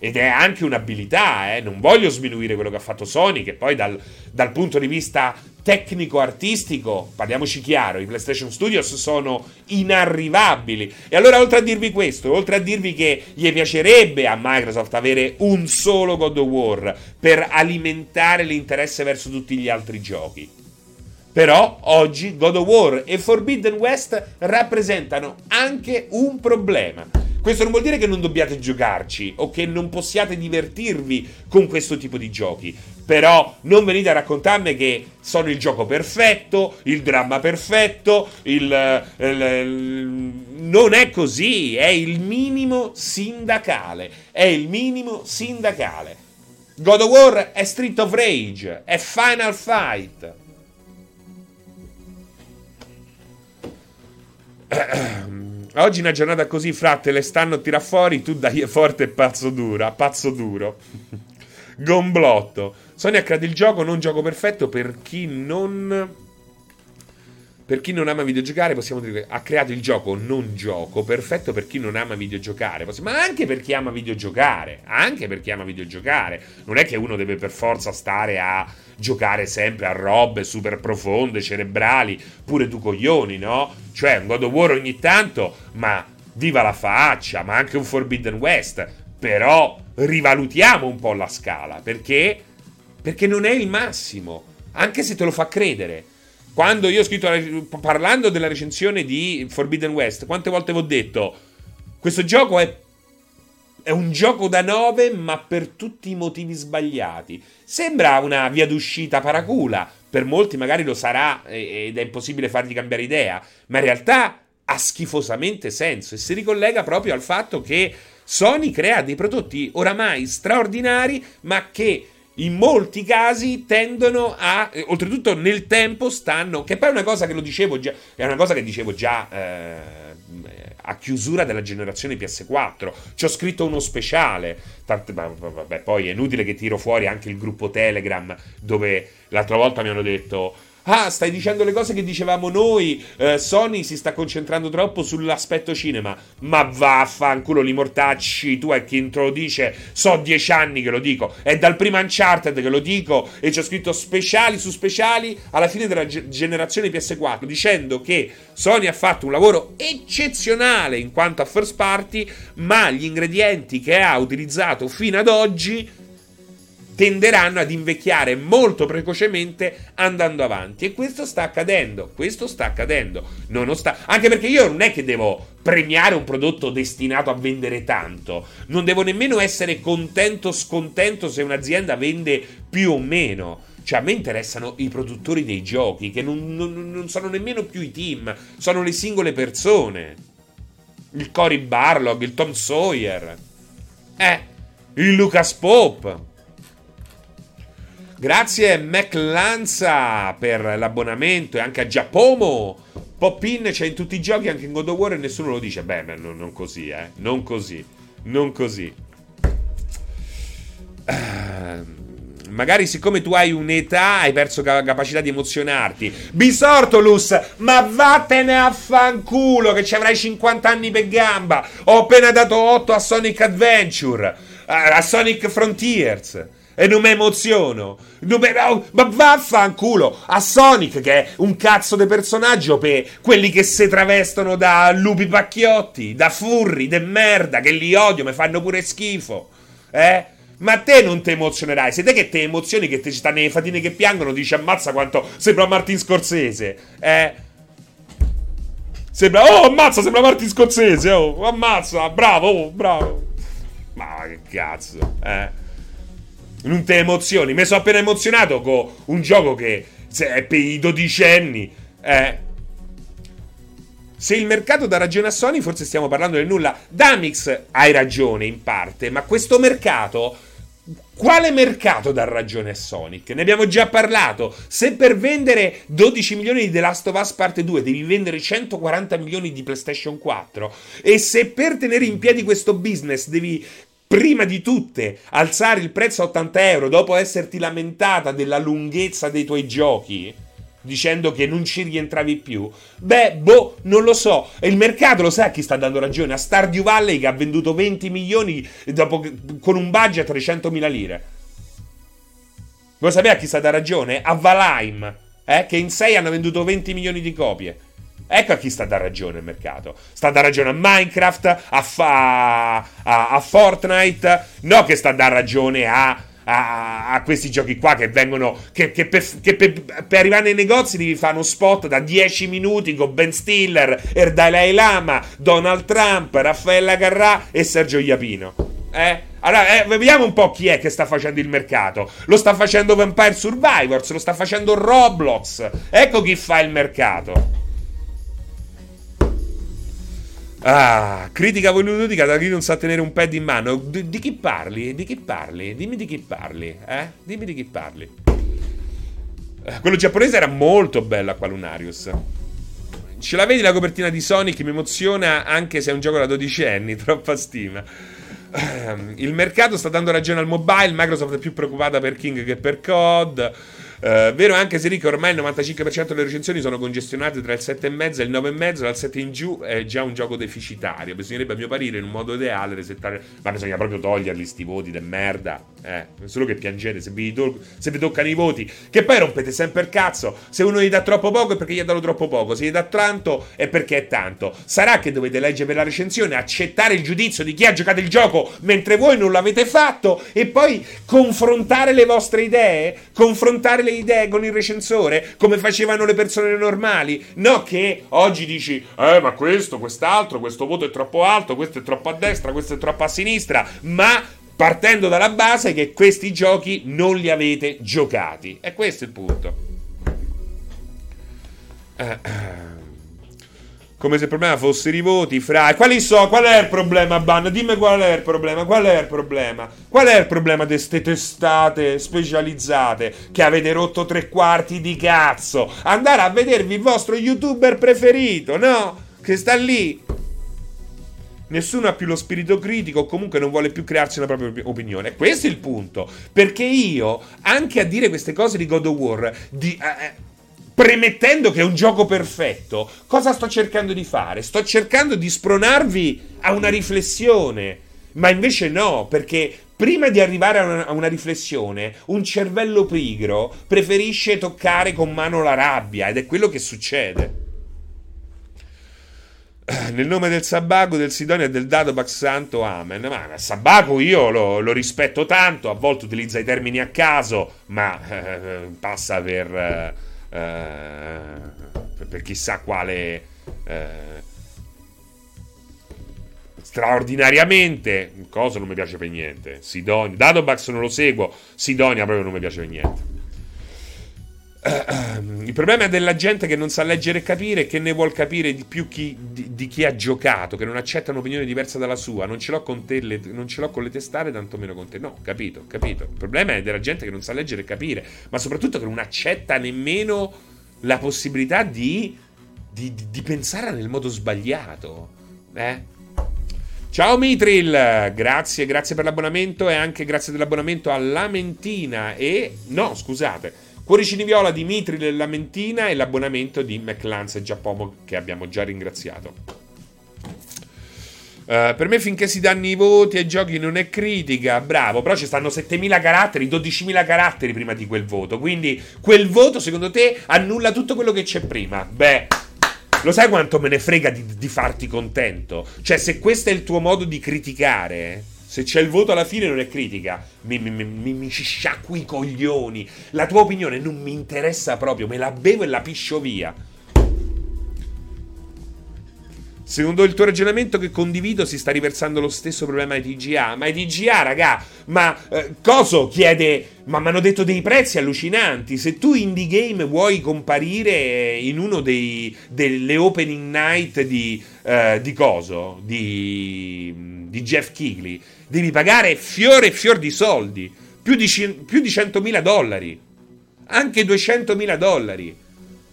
ed è anche un'abilità, eh? non voglio sminuire quello che ha fatto Sony, che poi dal, dal punto di vista tecnico-artistico, parliamoci chiaro, i PlayStation Studios sono inarrivabili. E allora, oltre a dirvi questo, oltre a dirvi che gli piacerebbe a Microsoft avere un solo God of War per alimentare l'interesse verso tutti gli altri giochi. Però oggi God of War e Forbidden West rappresentano anche un problema questo non vuol dire che non dobbiate giocarci o che non possiate divertirvi con questo tipo di giochi. Però non venite a raccontarmi che sono il gioco perfetto, il dramma perfetto, il, il, il, non è così, è il minimo sindacale, è il minimo sindacale. God of War è Street of Rage, è Final Fight. *clears throat* Oggi una giornata così, frate, le stanno a tirare fuori, tu dai forte e pazzo duro, pazzo duro. *laughs* Gomblotto. Sony ha creato il gioco, non gioco perfetto per chi non... Per chi non ama videogiocare, possiamo dire che ha creato il gioco non gioco perfetto per chi non ama videogiocare. Ma anche per chi ama videogiocare. Anche per chi ama videogiocare. Non è che uno deve per forza stare a giocare sempre a robe super profonde, cerebrali, pure tu coglioni, no? Cioè, un God of War ogni tanto, ma viva la faccia, ma anche un Forbidden West. Però rivalutiamo un po' la scala, perché? Perché non è il massimo, anche se te lo fa credere. Quando io ho scritto, parlando della recensione di Forbidden West, quante volte vi ho detto, questo gioco è è un gioco da 9, ma per tutti i motivi sbagliati. Sembra una via d'uscita paracula. Per molti magari lo sarà ed è impossibile fargli cambiare idea. Ma in realtà ha schifosamente senso e si ricollega proprio al fatto che Sony crea dei prodotti oramai straordinari, ma che in molti casi tendono a, oltretutto nel tempo stanno, che poi è una cosa che lo dicevo già, è una cosa che dicevo già eh, a chiusura della generazione PS4. Ci ho scritto uno speciale. Tante, vabbè, poi è inutile che tiro fuori anche il gruppo Telegram dove l'altra volta mi hanno detto Ah, stai dicendo le cose che dicevamo noi. Eh, Sony si sta concentrando troppo sull'aspetto cinema. Ma vaffanculo, li mortacci. Tu è chi introduce. So dieci anni che lo dico. È dal primo Uncharted che lo dico. E ho scritto speciali su speciali alla fine della ge- generazione PS4. Dicendo che Sony ha fatto un lavoro eccezionale in quanto a first party. Ma gli ingredienti che ha utilizzato fino ad oggi tenderanno ad invecchiare molto precocemente andando avanti. E questo sta accadendo. Questo sta accadendo. Nonostan- Anche perché io non è che devo premiare un prodotto destinato a vendere tanto. Non devo nemmeno essere contento o scontento se un'azienda vende più o meno. Cioè, a me interessano i produttori dei giochi, che non, non, non sono nemmeno più i team, sono le singole persone. Il Cory Barlog, il Tom Sawyer. Eh, il Lucas Pope. Grazie Mac Lanza per l'abbonamento e anche a Giacomo. Pop-in c'è in tutti i giochi, anche in God of War e nessuno lo dice. Beh, non, non così, eh. Non così. Non così. Uh, magari siccome tu hai un'età hai perso capacità di emozionarti. Bisortolus, ma vattene a fanculo che ci avrai 50 anni per gamba. Ho appena dato 8 a Sonic Adventure, a Sonic Frontiers e non mi emoziono. Non mi, oh, ma vaffanculo a Sonic che è un cazzo di personaggio per quelli che si travestono da lupi pacchiotti, da furri, de merda, che li odio, mi fanno pure schifo. Eh? Ma te non ti emozionerai. Se te che ti emozioni, che ti ci stanno le fatine che piangono, dici ammazza quanto sembra Martin Scorsese. Eh? Sembra, oh ammazza, sembra Martin Scorsese, oh, ammazza, bravo, oh, bravo. Ma che cazzo, eh? Non te emozioni. Mi sono appena emozionato con un gioco che è per i dodicenni. Eh. Se il mercato dà ragione a Sony, forse stiamo parlando del nulla. Damix hai ragione in parte, ma questo mercato. Quale mercato dà ragione a Sonic? Ne abbiamo già parlato. Se per vendere 12 milioni di The Last of Us Parte 2 devi vendere 140 milioni di PlayStation 4 e se per tenere in piedi questo business devi prima di tutte alzare il prezzo a 80 euro dopo esserti lamentata della lunghezza dei tuoi giochi, dicendo che non ci rientravi più. Beh, boh, non lo so. Il mercato lo sa chi sta dando ragione. A Stardew Valley che ha venduto 20 milioni dopo, con un budget a 300.000 lire. Vuoi sapere a chi sta dando ragione? A Valheim, eh, che in 6 hanno venduto 20 milioni di copie. Ecco a chi sta da ragione il mercato. Sta da ragione a Minecraft, a, fa- a, a Fortnite, no che sta da ragione a a, a, questi giochi qua che vengono. Che, che, per, che per, per, arrivare nei negozi devi fare uno spot da 10 minuti con Ben Stiller, Erdalai Lama, Donald Trump, Raffaella Carrà e Sergio Iapino. Eh? Allora, eh, vediamo un po' chi è che sta facendo il mercato. Lo sta facendo Vampire Survivors, lo sta facendo Roblox. Ecco chi fa il mercato. Ah, critica voludica da chi non sa tenere un pad in mano. Di, di, chi parli? Di chi parli? Dimmi di chi parli, eh? Dimmi di chi parli. Eh, quello giapponese era molto bello a Qualunarius. Ce la vedi la copertina di Sonic? Mi emoziona anche se è un gioco da 12 anni, *laughs* troppa stima. Ehm, il mercato sta dando ragione al mobile, Microsoft è più preoccupata per King che per COD. Uh, vero anche se dico ormai il 95% delle recensioni sono congestionate tra il 7,5 e il 9,5, dal 7 in giù è già un gioco deficitario. Bisognerebbe, a mio parere, in un modo ideale resettare. Ma bisogna proprio toglierli sti voti de merda. Eh, solo che piangete se vi, to- se vi toccano i voti. Che poi rompete sempre il cazzo. Se uno gli dà troppo poco è perché gli ha dato troppo poco. Se gli dà tanto è perché è tanto. Sarà che dovete leggere per la recensione, accettare il giudizio di chi ha giocato il gioco mentre voi non l'avete fatto e poi confrontare le vostre idee, confrontare le idee con il recensore come facevano le persone normali. No che oggi dici, eh ma questo, quest'altro, questo voto è troppo alto, questo è troppo a destra, questo è troppo a sinistra, ma partendo dalla base che questi giochi non li avete giocati. E questo è il punto. Uh come se il problema fossero i voti fra... Quali so? Qual è il problema, Ban? Dimmi qual è il problema, qual è il problema? Qual è il problema di queste testate specializzate che avete rotto tre quarti di cazzo? Andare a vedervi il vostro youtuber preferito, no? Che sta lì. Nessuno ha più lo spirito critico o comunque non vuole più crearsi una propria opinione. Questo è il punto. Perché io, anche a dire queste cose di God of War, di... Eh, eh premettendo che è un gioco perfetto, cosa sto cercando di fare? Sto cercando di spronarvi a una riflessione, ma invece no, perché prima di arrivare a una, a una, riflessione, un cervello pigro preferisce toccare con mano la rabbia ed è quello che succede. *clears throat* Nel nome del Sabaco, del Sidonia e del Dadobax Santo, Amen. Ma Sabaco io lo, lo, rispetto tanto, a volte utilizza i termini a caso, ma eh, passa per... Eh, eh, per chissà quale eh, straordinariamente cosa non mi piace per niente Sidonia Dadobax non lo seguo Sidonia proprio non mi piace per niente il problema è della gente che non sa leggere e capire che ne vuol capire di più chi, di, di, chi ha giocato, che non accetta un'opinione diversa dalla sua. Non ce l'ho con te, le, non ce l'ho con le testate, tantomeno con te. No, capito, capito. Il problema è della gente che non sa leggere e capire, ma soprattutto che non accetta nemmeno la possibilità di, di, di pensare nel modo sbagliato. Eh? Ciao Mitril, grazie, grazie per l'abbonamento e anche grazie dell'abbonamento a Lamentina e... No, scusate. Cuoricini Viola di Mitril e Lamentina e l'abbonamento di McLance e Giappomo che abbiamo già ringraziato. Uh, per me finché si danno i voti ai giochi non è critica, bravo, però ci stanno 7000 caratteri, 12000 caratteri prima di quel voto, quindi quel voto secondo te annulla tutto quello che c'è prima? Beh, lo sai quanto me ne frega di, di farti contento? Cioè se questo è il tuo modo di criticare, se c'è il voto alla fine non è critica, mi, mi, mi, mi ci sciacqui i coglioni, la tua opinione non mi interessa proprio, me la bevo e la piscio via. Secondo il tuo ragionamento che condivido si sta riversando lo stesso problema ai TGA. Ma ai TGA, raga, ma eh, Coso chiede... Ma mi hanno detto dei prezzi allucinanti. Se tu indie game vuoi comparire in uno dei, delle opening night di, uh, di Coso, di, di Jeff Kigley, devi pagare fiore e fior di soldi. Più di, più di 100.000 dollari. Anche 200.000 dollari.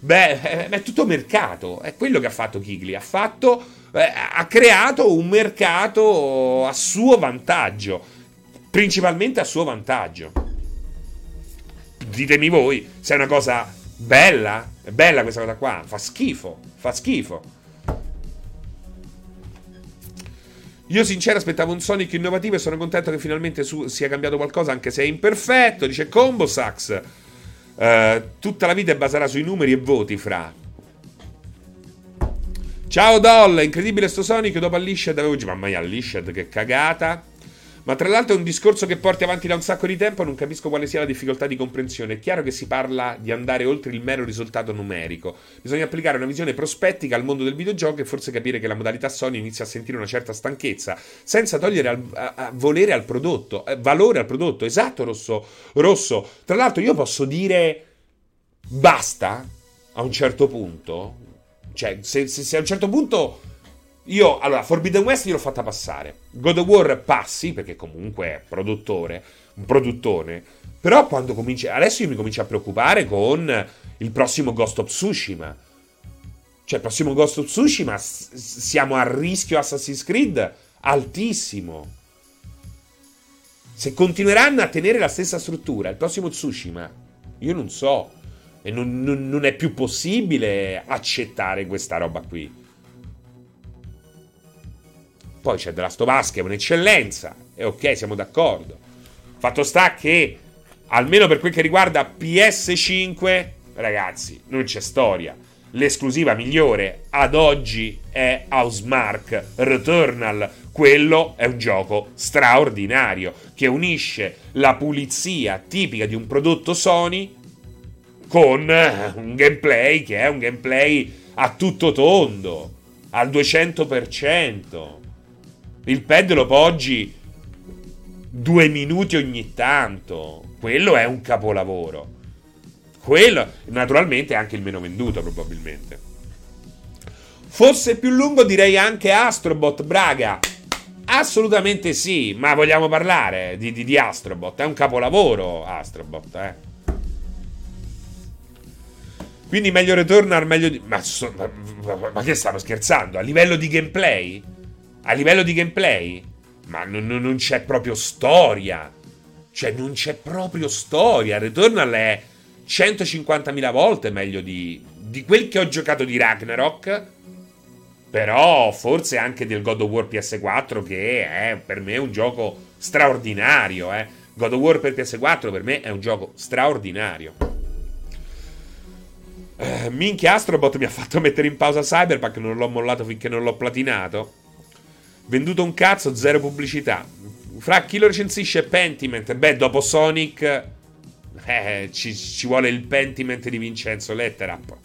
Beh, è tutto mercato. È quello che ha fatto Kigli. Ha fatto. Eh, ha creato un mercato a suo vantaggio. Principalmente a suo vantaggio. Ditemi voi se è una cosa bella, È bella questa cosa qua. Fa schifo. Fa schifo. Io sincero aspettavo un Sonic innovativo e sono contento che finalmente su- sia cambiato qualcosa anche se è imperfetto. Dice Combo Sax. Uh, tutta la vita è basata sui numeri e voti, fra. Ciao Doll, incredibile sto Sonic. Dopo Unleashed avevo già. Mamma mia, Unleashed, che cagata. Ma tra l'altro è un discorso che porti avanti da un sacco di tempo, non capisco quale sia la difficoltà di comprensione. È chiaro che si parla di andare oltre il mero risultato numerico. Bisogna applicare una visione prospettica al mondo del videogioco e forse capire che la modalità Sony inizia a sentire una certa stanchezza, senza togliere al, a, a volere al prodotto, eh, valore al prodotto. Esatto, Rosso. Rosso. Tra l'altro io posso dire basta a un certo punto. Cioè, se, se, se a un certo punto io, allora, Forbidden West gliel'ho fatta passare. God of War passi, perché comunque è produttore, un produttore. Però quando comincia... Adesso io mi comincio a preoccupare con il prossimo Ghost of Tsushima. Cioè, il prossimo Ghost of Tsushima siamo a rischio Assassin's Creed altissimo. Se continueranno a tenere la stessa struttura, il prossimo Tsushima, io non so. E non, non, non è più possibile accettare questa roba qui. Poi c'è The Last of Us che è un'eccellenza. E ok, siamo d'accordo. Fatto sta che, almeno per quel che riguarda PS5, ragazzi, non c'è storia. L'esclusiva migliore ad oggi è Housemark Returnal. Quello è un gioco straordinario che unisce la pulizia tipica di un prodotto Sony con un gameplay che è un gameplay a tutto tondo, al 200%. Il pad lo poggi due minuti ogni tanto. Quello è un capolavoro. Quello, naturalmente, è anche il meno venduto, probabilmente. Fosse più lungo, direi anche Astrobot, Braga. Assolutamente sì, ma vogliamo parlare di, di, di Astrobot. È un capolavoro, Astrobot, eh. Quindi meglio Returnal, meglio di... Ma, so, ma che stanno scherzando? A livello di gameplay? A livello di gameplay, ma non, non c'è proprio storia. Cioè, non c'è proprio storia. Returnal è 150.000 volte meglio di, di quel che ho giocato di Ragnarok. Però forse anche del God of War PS4, che è per me un gioco straordinario. Eh. God of War per PS4 per me è un gioco straordinario. Uh, minchia Astrobot mi ha fatto mettere in pausa Cyberpunk, non l'ho mollato finché non l'ho platinato. Venduto un cazzo, zero pubblicità. Fra chi lo recensisce Pentiment? Beh, dopo Sonic eh, ci, ci, vuole il Pentiment di Vincenzo Letterap.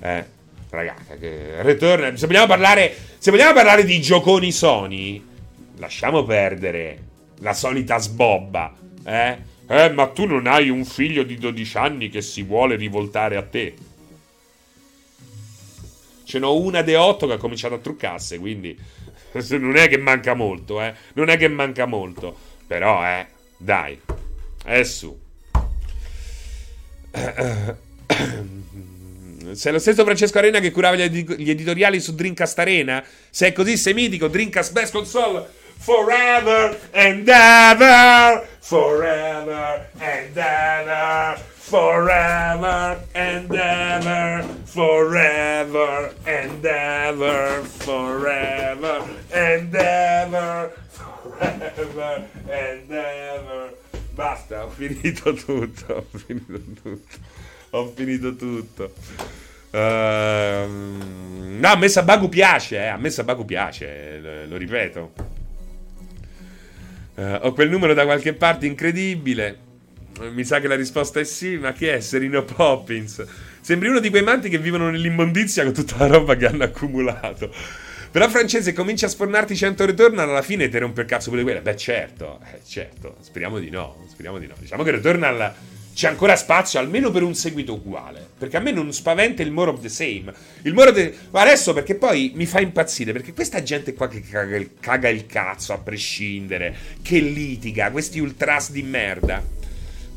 Eh, ragazzi, che Return. Se vogliamo parlare, se vogliamo parlare di gioconi Sony, lasciamo perdere la solita sbobba. Eh? eh, ma tu non hai un figlio di 12 anni che si vuole rivoltare a te. Ce n'ho una de 8 che ha cominciato a truccarsi, quindi *laughs* non è che manca molto, eh. Non è che manca molto. Però, eh, dai. È su. *coughs* Sei lo stesso Francesco Arena che curava gli, editoriali su Dreamcast Arena? Se è così, sei mitico. Dreamcast Best Console forever and ever. Forever and ever. Forever and ever, forever and ever, forever and ever, forever and ever. Basta, ho finito tutto, ho finito tutto. Ho finito tutto. Uh, no, a me Sabaku piace, eh. a me Sabaku piace, lo, ripeto. Uh, ho quel numero da qualche parte incredibile. Mi sa che la risposta è sì, ma chi è Serino Poppins? Sembri uno di quei manti che vivono nell'immondizia con tutta la roba che hanno accumulato. Però francese comincia a sfornarti 100 Returnal alla fine ti rompe il cazzo pure quella. Beh, certo, eh, certo. Speriamo di no. Speriamo di no. Diciamo che Returnal c'è ancora spazio almeno per un seguito uguale. Perché a me non spaventa il more of the same. Il more of the... Ma adesso perché poi mi fa impazzire. Perché questa gente qua che caga il, caga il cazzo a prescindere, che litiga, questi ultras di merda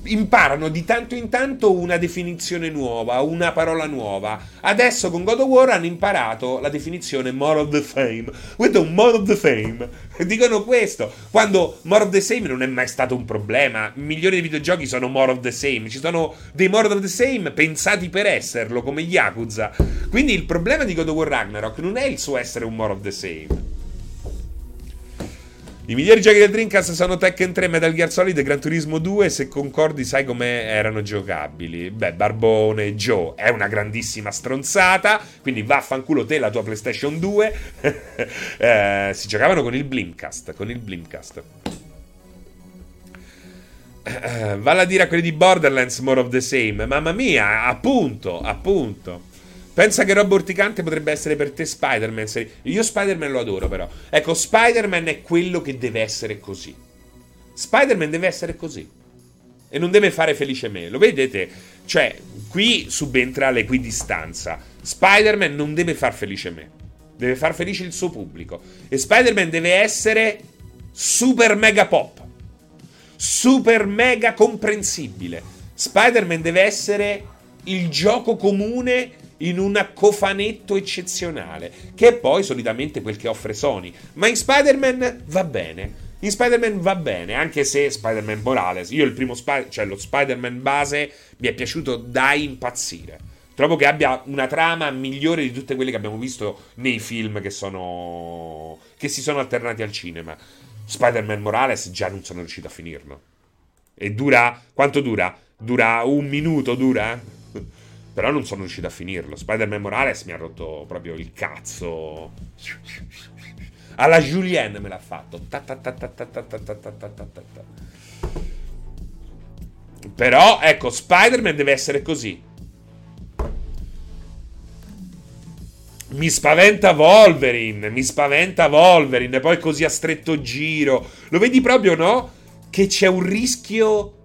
imparano di tanto in tanto una definizione nuova, una parola nuova. Adesso con God of War hanno imparato la definizione more of the same. Questo è un more of the same. *laughs* Dicono questo. Quando more of the same non è mai stato un problema. Milioni di videogiochi sono more of the same. Ci sono dei more of the same pensati per esserlo, come Yakuza. Quindi il problema di God of War Ragnarok non è il suo essere un more of the same. I migliori giochi del Dreamcast sono Tekken 3, Metal Gear Solid e Gran Turismo 2. Se concordi, sai come erano giocabili. Beh, Barbone Joe è una grandissima stronzata. Quindi vaffanculo te la tua PlayStation 2. *laughs* eh, si giocavano con il Blimcast. Con il Blimcast. Eh, valla a dire a quelli di Borderlands more of the same. Mamma mia, appunto, appunto. Pensa che roba urticante potrebbe essere per te Spider-Man. Io Spider-Man lo adoro, però. Ecco, Spider-Man è quello che deve essere così. Spider-Man deve essere così. E non deve fare felice me. Lo vedete? Cioè, qui subentra l'equidistanza. Spider-Man non deve far felice me. Deve far felice il suo pubblico. E Spider-Man deve essere super mega pop. Super mega comprensibile. Spider-Man deve essere il gioco comune in un cofanetto eccezionale, che è poi solitamente quel che offre Sony. Ma in Spider-Man va bene. In Spider-Man va bene, anche se Spider-Man Morales, io il primo Spider, cioè lo Spider-Man base, mi è piaciuto da impazzire. Trovo che abbia una trama migliore di tutte quelle che abbiamo visto nei film che sono. che si sono alternati al cinema. Spider-Man Morales già non sono riuscito a finirlo. E dura. quanto dura? Dura un minuto, dura? Però non sono riuscito a finirlo. Spider-Man Morales mi ha rotto proprio il cazzo. Alla Julien me l'ha fatto. Però, ecco, Spider-Man deve essere così. Mi spaventa Wolverine, mi spaventa Wolverine, poi così a stretto giro. Lo vedi proprio, no? Che c'è un rischio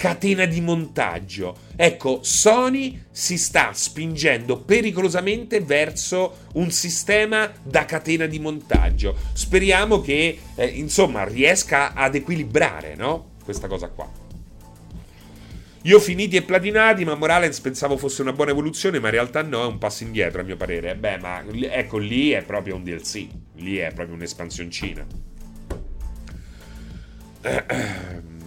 catena di montaggio. Ecco, Sony si sta spingendo pericolosamente verso un sistema da catena di montaggio. Speriamo che, eh, insomma, riesca ad equilibrare, no? Questa cosa qua. Io finiti e platinati, ma Morales pensavo fosse una buona evoluzione, ma in realtà no, è un passo indietro a mio parere. Beh, ma ecco, lì è proprio un DLC, lì è proprio un'espansioncina. *clears throat*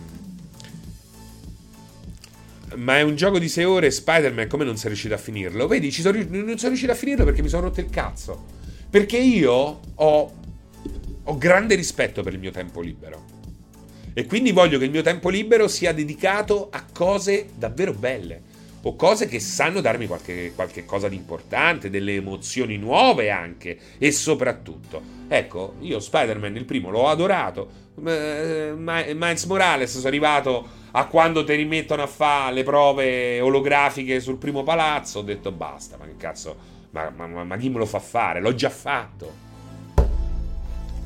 ma è un gioco di 6 ore. Spider-Man, come non sei riuscito a finirlo? Vedi, sono, non sono riuscito a finirlo perché mi sono rotto il cazzo. Perché io ho, ho grande rispetto per il mio tempo libero. E quindi voglio che il mio tempo libero sia dedicato a cose davvero belle. O cose che sanno darmi qualche, qualche cosa di importante, delle emozioni nuove anche. E soprattutto, ecco, io Spider-Man il primo l'ho adorato. Miles Morales sono arrivato a quando ti rimettono a fare le prove olografiche sul primo palazzo, ho detto basta, ma che cazzo, ma, ma, ma, chi me lo fa fare? L'ho già fatto.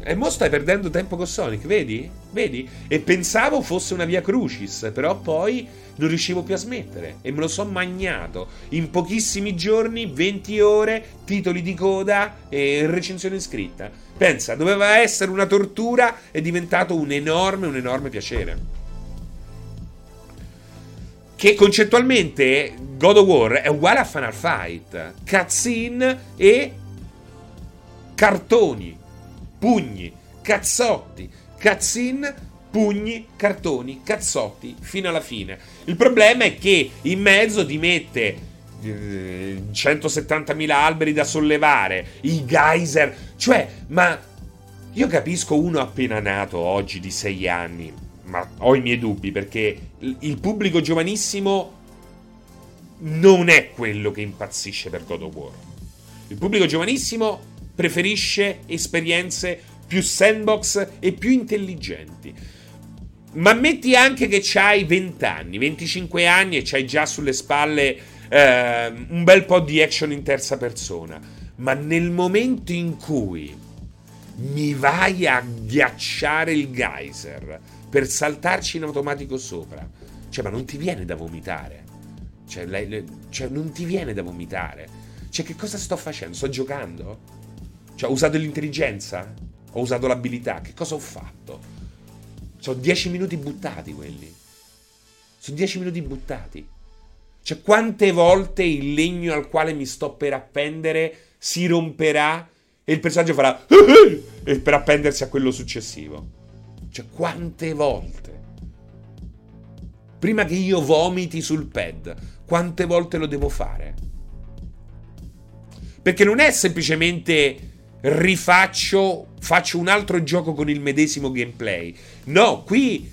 E mo stai perdendo tempo con Sonic, vedi? Vedi? E pensavo fosse una via crucis, però poi non riuscivo più a smettere e me lo so magnato. In pochissimi giorni, 20 ore, titoli di coda e recensione scritta. Pensa, doveva essere una tortura, è diventato un enorme, un enorme piacere che concettualmente God of War è uguale a Final Fight. Cutscene e cartoni, pugni, cazzotti, cutscene, pugni, cartoni, cazzotti, fino alla fine. Il problema è che in mezzo ti mette 170.000 eh, alberi da sollevare, i geyser, cioè, ma io capisco uno appena nato oggi di 6 anni ma ho i miei dubbi perché il pubblico giovanissimo non è quello che impazzisce per God of War. Il pubblico giovanissimo preferisce esperienze più sandbox e più intelligenti. Ma metti anche che c'hai 20 anni, 25 anni e c'hai già sulle spalle eh, un bel po' di action in terza persona. Ma nel momento in cui mi vai a ghiacciare il geyser, per saltarci in automatico sopra. Cioè, ma non ti viene da vomitare. Cioè, lei, lei, cioè, non ti viene da vomitare. Cioè, che cosa sto facendo? Sto giocando? Cioè, ho usato l'intelligenza? Ho usato l'abilità? Che cosa ho fatto? Sono dieci minuti buttati quelli. Sono 10 minuti buttati. Cioè, quante volte il legno al quale mi sto per appendere si romperà e il personaggio farà per appendersi a quello successivo. Cioè, quante volte? Prima che io vomiti sul pad, quante volte lo devo fare? Perché non è semplicemente rifaccio, faccio un altro gioco con il medesimo gameplay. No, qui,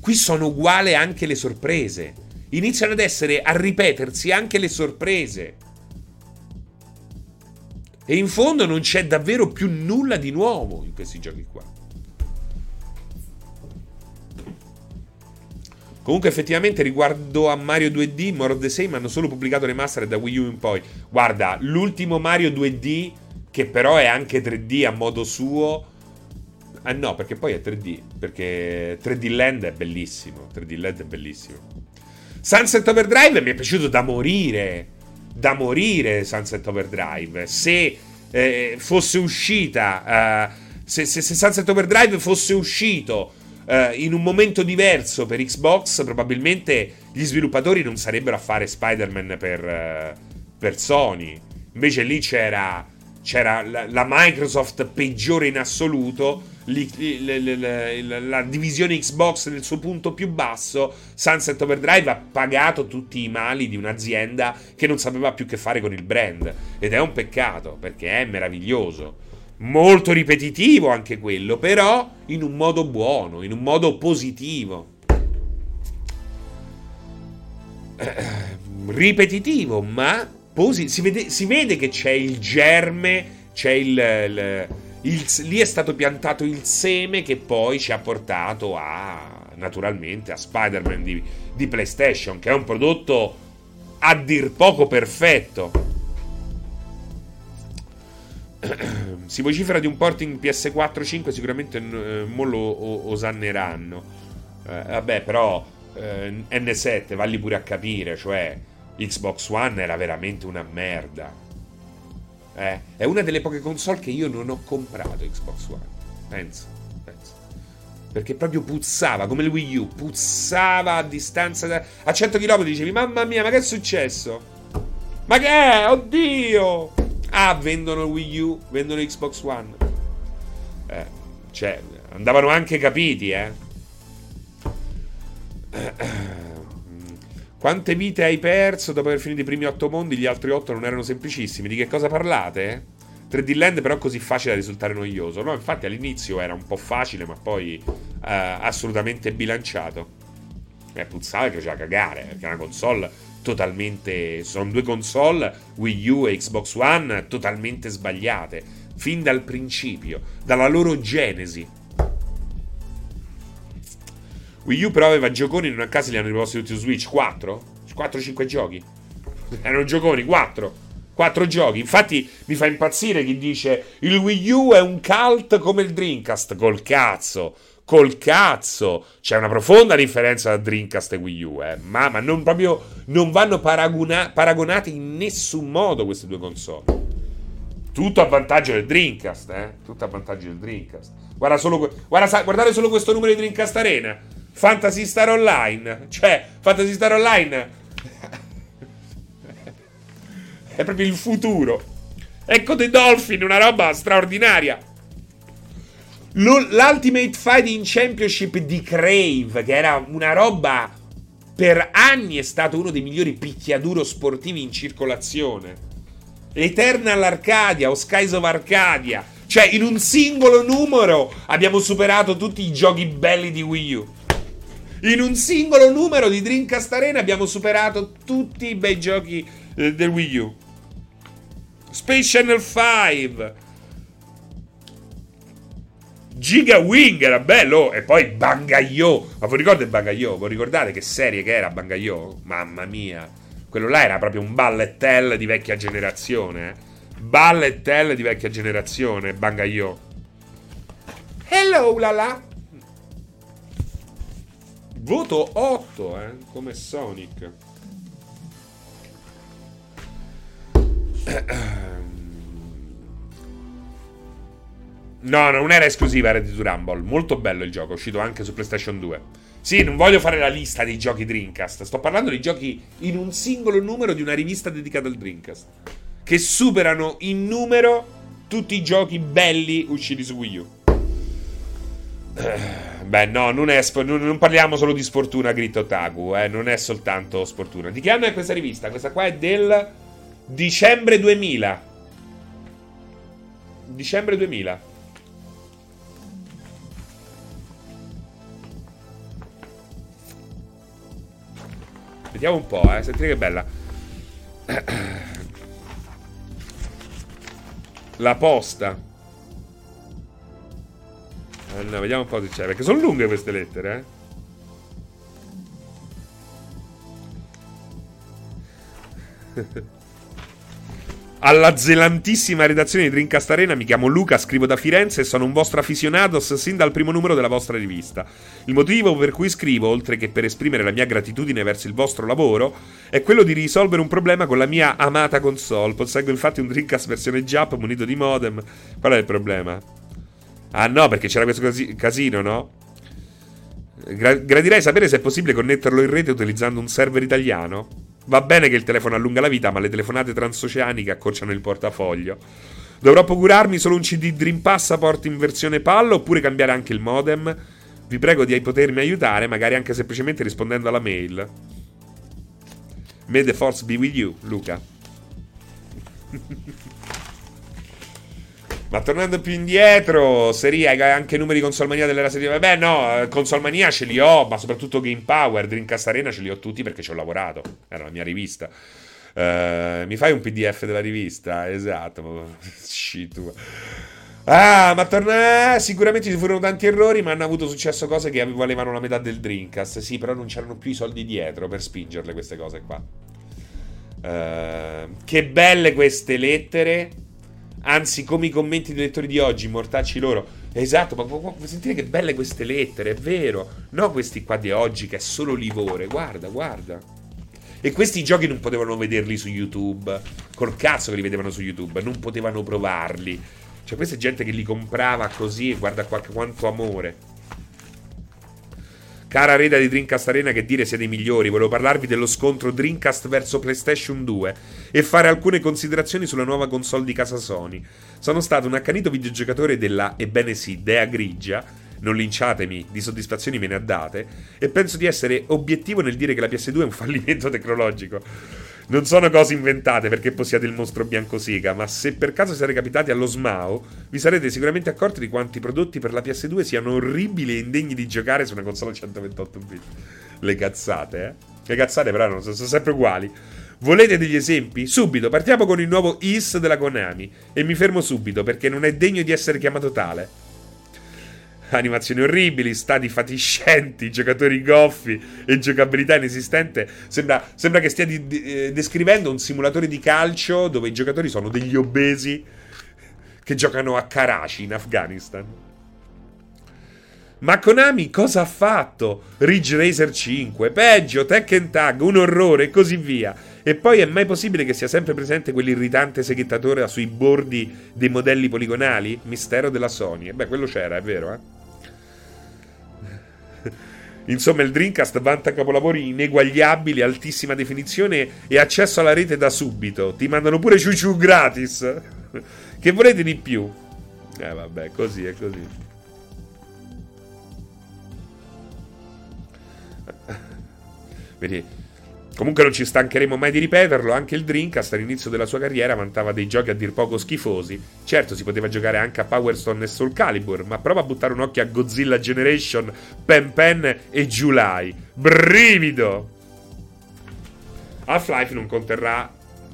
qui sono uguali anche le sorprese. Iniziano ad essere, a ripetersi anche le sorprese. E in fondo non c'è davvero più nulla di nuovo in questi giochi qua. Comunque, effettivamente, riguardo a Mario 2D, More of the Same hanno solo pubblicato le master da Wii U in poi. Guarda, l'ultimo Mario 2D, che però è anche 3D a modo suo. Ah no, perché poi è 3D. Perché 3D Land è bellissimo. 3D Land è bellissimo. Sunset Overdrive mi è piaciuto da morire. Da morire Sunset Overdrive. Se eh, fosse uscita. Uh, se, se, se Sunset Overdrive fosse uscito Uh, in un momento diverso per Xbox, probabilmente gli sviluppatori non sarebbero a fare Spider-Man per, uh, per Sony. Invece lì c'era, c'era la, la, Microsoft peggiore in assoluto, la divisione Xbox nel suo punto più basso. Sunset Overdrive ha pagato tutti i mali di un'azienda che non sapeva più che fare con il brand. Ed è un peccato perché è meraviglioso molto ripetitivo anche quello, però in un modo buono, in un modo positivo. Eh, ripetitivo, ma posi- si, vede, si, vede, che c'è il germe, c'è il, il, il, lì è stato piantato il seme che poi ci ha portato a, naturalmente, a Spider-Man di, di PlayStation, che è un prodotto a dir poco perfetto. *clears throat* Si vocifera di un porting PS4 5 sicuramente eh, mo lo osanneranno. Eh, vabbè però eh, N7 valli pure a capire cioè Xbox One era veramente una merda eh, è una delle poche console che io non ho comprato Xbox One penso, penso perché proprio puzzava come il Wii U puzzava a distanza da... a 100 km dicevi mamma mia ma che è successo ma che è oddio Ah, vendono Wii U, vendono Xbox One. Eh, cioè, andavano anche capiti, eh. *clears throat* Quante vite hai perso dopo aver finito i primi otto mondi? Gli altri otto non erano semplicissimi. Di che cosa parlate? 3D Land però così facile da risultare noioso. No, infatti all'inizio era un po' facile, ma poi uh, assolutamente bilanciato. Eh, puzzava che faceva cagare, perché è una console totalmente. Sono due console, Wii U e Xbox One, totalmente sbagliate. Fin dal principio, dalla loro genesi. Wii U però aveva gioconi, non a caso li hanno riposti tutti su Switch. 4? 4-5 giochi. *laughs* Erano gioconi, 4. 4 giochi. Infatti mi fa impazzire chi dice il Wii U è un cult come il Dreamcast. Col cazzo col cazzo. C'è una profonda differenza tra Dreamcast e Wii U, eh. ma, ma non proprio non vanno paragona- paragonate in nessun modo queste due console. Tutto a vantaggio del Dreamcast, eh? Tutto a vantaggio del Dreamcast. Guarda solo, guarda, guardate solo questo numero di Dreamcast Arena. Fantasy Star Online. Cioè, Fantasy Star Online è proprio il futuro. Ecco The Dolphin, una roba straordinaria. L'Ultimate Fighting Championship di Crave, che era una roba per anni è stato uno dei migliori picchiaduro sportivi in circolazione. Eternal Arcadia o Skies of Arcadia. Cioè, in un singolo numero abbiamo superato tutti i giochi belli di Wii U. In un singolo numero di Dreamcast Arena abbiamo superato tutti i bei giochi eh, del Wii U. Space Channel 5. Giga Wing era bello. E poi Bangayo. Ma vi ricordate Bangayo? Vi ricordate che serie che era Bangayo? Mamma mia. Quello là era proprio un ballettel di vecchia generazione. Eh? Ballettel di vecchia generazione. Bangayo. Hello, Lala. Voto 8, eh, come Sonic. No, non era esclusiva Ready to Rumble. Molto bello il gioco, uscito anche su PlayStation 2. Sì, non voglio fare la lista dei giochi Dreamcast. Sto parlando di giochi in un singolo numero di una rivista dedicata al Dreamcast. Che superano in numero tutti i giochi belli usciti su Wii U. Eh, beh, no, non, è, non parliamo solo di Sfortuna Grit Otaku, eh, non è soltanto Sfortuna. Di che anno è questa rivista? Questa qua è del dicembre 2000. Dicembre 2000. Vediamo un po', eh. Sentite che bella. La posta. No, vediamo un po' se c'è. Perché sono lunghe queste lettere, eh. *laughs* alla zelantissima redazione di Dreamcast Arena. Mi chiamo Luca, scrivo da Firenze e sono un vostro aficionados sin dal primo numero della vostra rivista. Il motivo per cui scrivo, oltre che per esprimere la mia gratitudine verso il vostro lavoro, è quello di risolvere un problema con la mia amata console. Posseggo infatti un Dreamcast versione JAP munito di modem. Qual è il problema? Ah no, perché c'era questo casino, no? Gra- gradirei sapere se è possibile connetterlo in rete utilizzando un server italiano. Va bene che il telefono allunga la vita, ma le telefonate transoceaniche accorciano il portafoglio. Dovrò procurarmi solo un CD Dream Passport in versione PAL oppure cambiare anche il modem? Vi prego di potermi aiutare, magari anche semplicemente rispondendo alla mail. May the force be with you, Luca. *laughs* Ma tornando più indietro, serie hai anche numeri consolmania dell'era serie. Beh, no, consolmania ce li ho, ma soprattutto Game Power, Dreamcast Arena ce li ho tutti perché ci ho lavorato. Era la mia rivista. Uh, mi fai un PDF della rivista? Esatto. *laughs* Shit. Ah, ma torna. Sicuramente ci furono tanti errori, ma hanno avuto successo cose che valevano la metà del Dreamcast. Sì, però non c'erano più i soldi dietro per spingerle queste cose qua. Uh, che belle queste lettere. Anzi, come i commenti dei lettori di oggi, mortacci loro. Esatto, ma vuoi sentire che belle queste lettere, è vero. No, questi qua di oggi che è solo livore. Guarda, guarda. E questi giochi non potevano vederli su YouTube. Col cazzo che li vedevano su YouTube, non potevano provarli. Cioè, questa è gente che li comprava così e guarda qua quanto amore. Cara reda di Dreamcast Arena, che dire siete i migliori, volevo parlarvi dello scontro Dreamcast verso PlayStation 2 e fare alcune considerazioni sulla nuova console di casa Sony. Sono stato un accanito videogiocatore della, ebbene sì, Dea Grigia, non linciatemi, di soddisfazioni me ne ha date, e penso di essere obiettivo nel dire che la PS2 è un fallimento *laughs* tecnologico. Non sono cose inventate perché possiate il mostro biancosiga, ma se per caso siete capitati allo SMAO, vi sarete sicuramente accorti di quanti prodotti per la PS2 siano orribili e indegni di giocare su una console a 128 bit. Le cazzate, eh? Le cazzate però non sono, sono sempre uguali. Volete degli esempi? Subito, partiamo con il nuovo IS della Konami. E mi fermo subito perché non è degno di essere chiamato tale animazioni orribili, stati fatiscenti, *laughs* giocatori goffi e giocabilità inesistente. Sembra, sembra che stia di, di, eh, descrivendo un simulatore di calcio dove i giocatori sono degli obesi che giocano a Karachi in Afghanistan. Ma Konami cosa ha fatto? Ridge Racer 5, peggio, Tekken Tag, un orrore e così via. E poi è mai possibile che sia sempre presente quell'irritante seghettatore sui bordi dei modelli poligonali? Mistero della Sony. E beh, quello c'era, è vero, eh? *laughs* Insomma, il Dreamcast vanta capolavori ineguagliabili, altissima definizione e accesso alla rete da subito. Ti mandano pure ciuciu gratis. *laughs* che volete di più? Eh vabbè, così è così. *laughs* Vedi, Comunque non ci stancheremo mai di ripeterlo, anche il Dreamcast all'inizio della sua carriera vantava dei giochi a dir poco schifosi. Certo, si poteva giocare anche a Power Stone e Soul Calibur, ma prova a buttare un occhio a Godzilla Generation, Pen Pen e July. Brivido! Half-Life non conterrà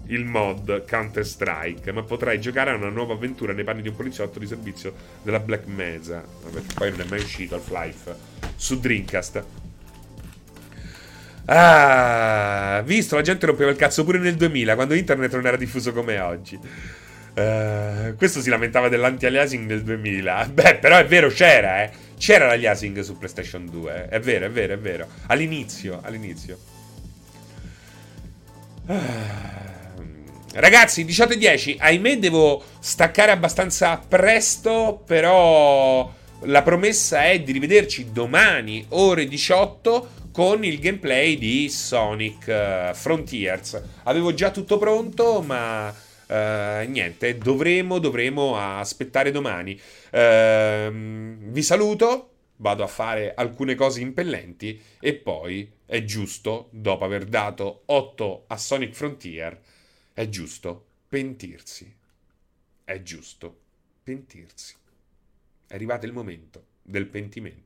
il mod Counter-Strike, ma potrai giocare a una nuova avventura nei panni di un poliziotto di servizio della Black Mesa. Perché poi non è mai uscito Half-Life su Dreamcast. Ah, visto, la gente rompeva il cazzo pure nel 2000, quando internet non era diffuso come oggi. Uh, questo si lamentava dell'anti-aliasing nel 2000. Beh, però è vero, c'era, eh. C'era l'aliasing su PlayStation 2. Eh. È vero, è vero, è vero. All'inizio, all'inizio. Uh, Ragazzi, 18 e 10, ahimè devo staccare abbastanza presto, però la promessa è di rivederci domani ore 18 con il gameplay di Sonic uh, Frontiers. Avevo già tutto pronto, ma uh, niente, dovremo, dovremo aspettare domani. Uh, vi saluto, vado a fare alcune cose impellenti e poi è giusto, dopo aver dato 8 a Sonic Frontier, è giusto pentirsi. È giusto pentirsi. È arrivato il momento del pentimento.